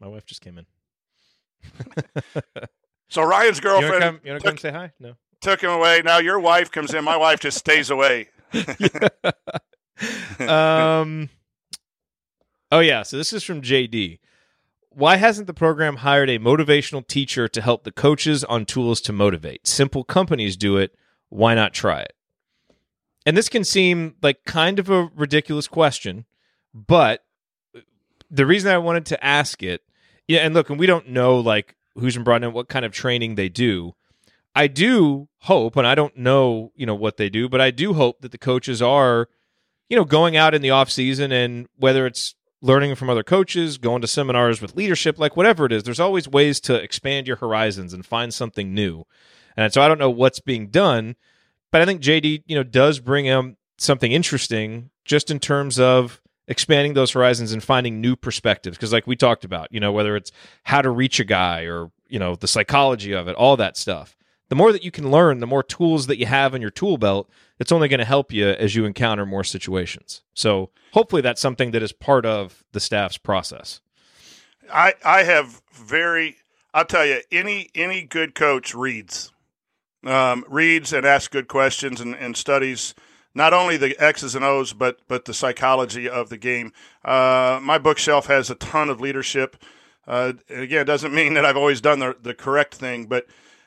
my wife just came in. So Ryan's You want to girlfriend? You want to come took, say hi? No. took him away. Now your wife comes in. My wife just stays away. um. Oh yeah. So this is from JD. Why hasn't the program hired a motivational teacher to help the coaches on tools to motivate? Simple companies do it. Why not try it? And this can seem like kind of a ridiculous question, but the reason I wanted to ask it, yeah, and look, and we don't know like who's been brought in, what kind of training they do. I do hope, and I don't know, you know, what they do, but I do hope that the coaches are, you know, going out in the off season and whether it's learning from other coaches, going to seminars with leadership, like whatever it is, there's always ways to expand your horizons and find something new. And so I don't know what's being done, but I think JD, you know, does bring him something interesting just in terms of expanding those horizons and finding new perspectives. Because, like we talked about, you know, whether it's how to reach a guy or, you know, the psychology of it, all that stuff. The more that you can learn, the more tools that you have in your tool belt, it's only going to help you as you encounter more situations. So, hopefully, that's something that is part of the staff's process. I I have very. I'll tell you, any any good coach reads, um, reads and asks good questions and, and studies not only the X's and O's but but the psychology of the game. Uh, my bookshelf has a ton of leadership. Uh, again, it doesn't mean that I've always done the the correct thing, but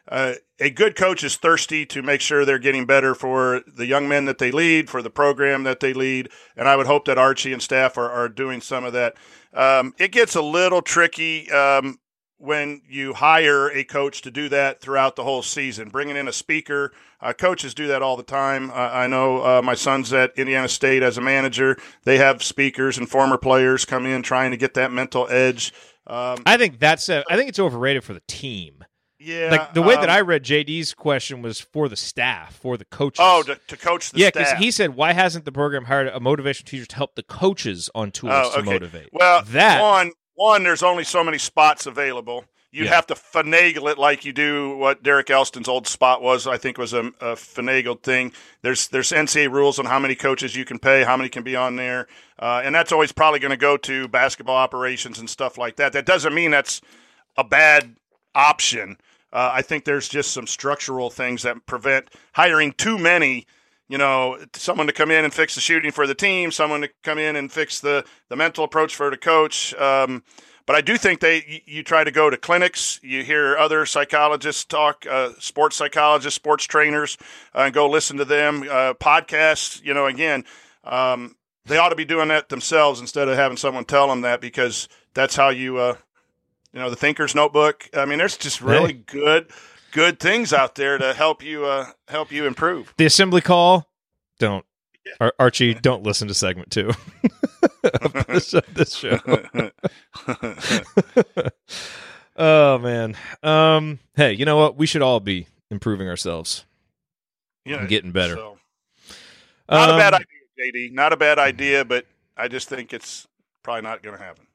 uh, a good coach is thirsty to make sure they're getting better for the young men that they lead, for the program that they lead, and I would hope that Archie and staff are, are doing some of that. Um, it gets a little tricky um, when you hire a coach to do that throughout the whole season, bringing in a speaker. Uh, coaches do that all the time. Uh, I know uh, my son's at Indiana State as a manager. They have speakers and former players come in trying to get that mental edge. Um, I think that's a, I think it's overrated for the team. yeah, like the way that um, I read JD's question was for the staff, for the coaches. oh to, to coach the yeah, because he said, "Why hasn't the program hired a motivational teacher to help the coaches on tools Oh, to motivate?" Well, that one one there's only so many spots available. You'd Yeah. have to finagle it like you do what Derek Elston's old spot was. I think was a, a finagled thing. There's there's NCAA rules on how many coaches you can pay, how many can be on there, uh, and that's always probably going to go to basketball operations and stuff like that. That doesn't mean that's a bad option. Uh, I think there's just some structural things that prevent hiring too many. You know, someone to come in and fix the shooting for the team, someone to come in and fix the the mental approach for the coach. Um, but I do think they you, you try to go to clinics. You hear other psychologists talk, uh, sports psychologists, sports trainers, uh, and go listen to them. Uh, podcasts. You know, again, um, they ought to be doing that themselves instead of having someone tell them that because that's how you uh, you know the thinker's notebook i mean there's just really good good things out there to help you uh help you improve the assembly call. Don't Ar- Archie. Don't listen to segment two of this, of this show. oh man. Um. Hey, you know what? We should all be improving ourselves. yeah and getting better. so, not a bad Um, idea jd not a bad idea but i just think it's probably not going to happen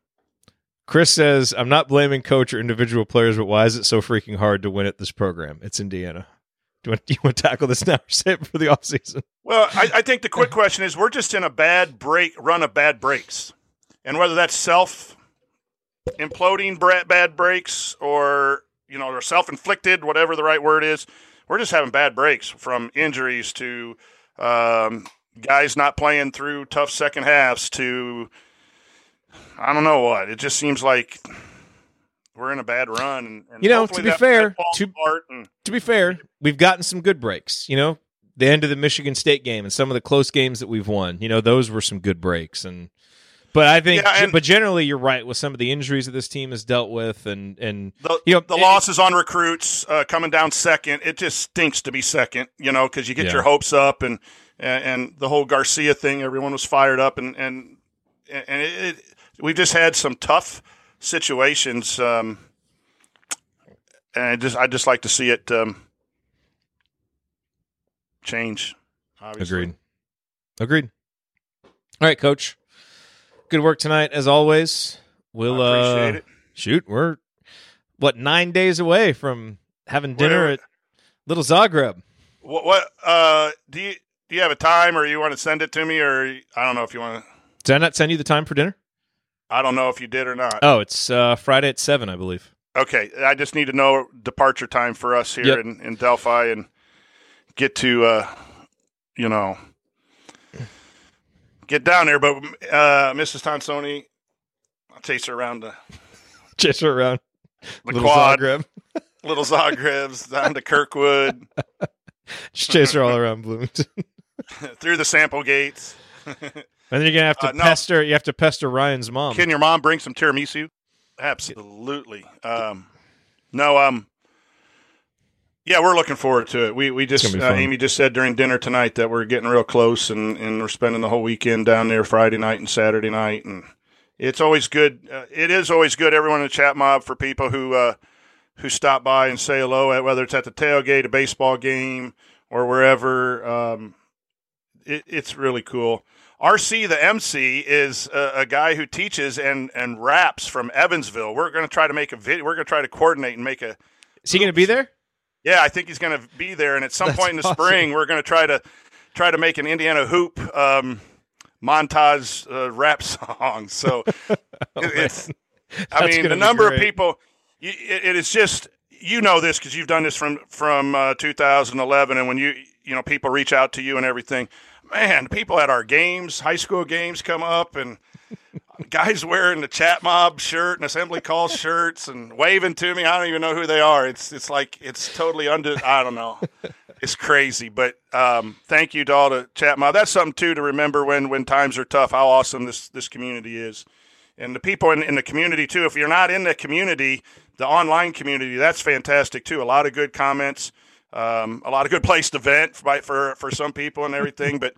Chris says, "I'm not blaming coach or individual players, but why is it so freaking hard to win at this program? It's Indiana." Do you want, do you want to tackle this now or save for the offseason? well I, I think the quick question is we're just in a bad break run of bad breaks and whether that's self imploding bad breaks or you know or self-inflicted whatever the right word is we're just having bad breaks from injuries to um, guys not playing through tough second halves to I don't know what. It just seems like we're in a bad run. And, and You know, to be fair, to- and- To be fair, we've gotten some good breaks. You know, the end of the Michigan State game and some of the close games that we've won. You know, those were some good breaks. And but I think, Yeah, and- but generally, you're right with some of the injuries that this team has dealt with, and and the, you know the it- losses on recruits uh, coming down second. It just stinks to be second, you know, because you get Yeah. your hopes up and, and and the whole Garcia thing. Everyone was fired up, and and and it, it, we've just had some tough situations. Um, and I just I just like to see it um, change. Obviously. Agreed. Agreed. All right, coach. Good work tonight as always. We'll uh, it. shoot. We're what nine days away from having dinner Where- at Little Zagreb. What, what uh, do you do you have a time, or you want to send it to me, or I don't know if you want to. Did I not send you the time for dinner? I don't know if you did or not. Oh, it's uh, Friday at seven, I believe. Okay, I just need to know departure time for us here Yep. in, in Delphi and get to, uh, you know, get down there. But uh, Mrs. Tonsoni, I'll chase her around the, Chase her around. the Little quad, Zagreb. little Zagrebs, down to Kirkwood, Just chase her all around Bloomington. through the sample gates. And then you're gonna have to Uh, no. pester. You have to pester Ryan's mom. Can your mom bring some tiramisu? Absolutely. Um, no, um, yeah, we're looking forward to it. We we just uh. Amy just said during dinner tonight that we're getting real close and and we're spending the whole weekend down there Friday night and Saturday night and it's always good. Uh, it is always good. Everyone in the chat mob for people who uh, who stop by and say hello, at whether it's at the tailgate, a baseball game, or wherever. Um, it, it's really cool. RC the MC is a, a guy who teaches and and raps from Evansville. We're going to try to make a video. We're going to try to coordinate and make a. Is he gonna be there? Yeah, I think he's going to be there, and at some That's point in the awesome. spring, we're going to try to try to make an Indiana hoop um, montage uh, rap song. So it- it's. I Oh, mean, the be number of people. It, it is just you know this because you've done this from from uh, 2011, and when you you know people reach out to you and everything. Man, people at our games, high school games, come up and guys wearing the chat mob shirt and assembly call shirts and waving to me. I don't even know who they are. It's it's like it's totally under. I don't know. It's crazy, but um, thank you to all the chat mob. That's something too to remember when when times are tough. How awesome this this community is, and the people in, in the community too. If you're not in the community, the online community, that's fantastic too. A lot of good comments. Um, a lot of good place to vent for, for for some people and everything, but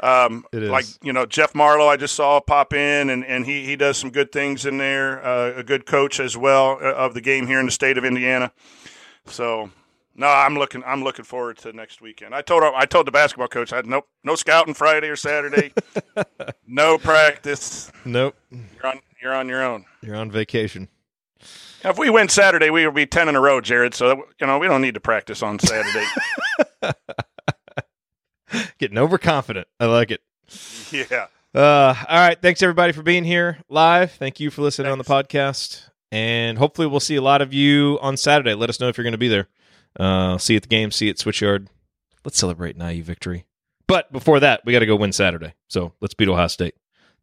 um, like you know Jeff Marlowe, I just saw pop in, and, and he he does some good things in there. Uh, a good coach as well uh, of the game here in the state of Indiana. So no, I'm looking I'm looking forward to next weekend. I told I told the basketball coach I had nope no scouting Friday or Saturday, no practice. Nope. You're on you're on your own. You're on vacation. If we win Saturday, we would be ten in a row, Jerod. So you know we don't need to practice on Saturday. Getting overconfident. I like it. yeah. Uh, all right. Thanks everybody for being here live. Thank you for listening on the podcast, and hopefully we'll see a lot of you on Saturday. Let us know if you're going to be there. Uh, see you at the game. See you at Switchyard. Let's celebrate an IU victory. But before that, we got to go win Saturday. So let's beat Ohio State.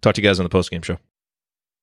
Talk to you guys on the postgame show.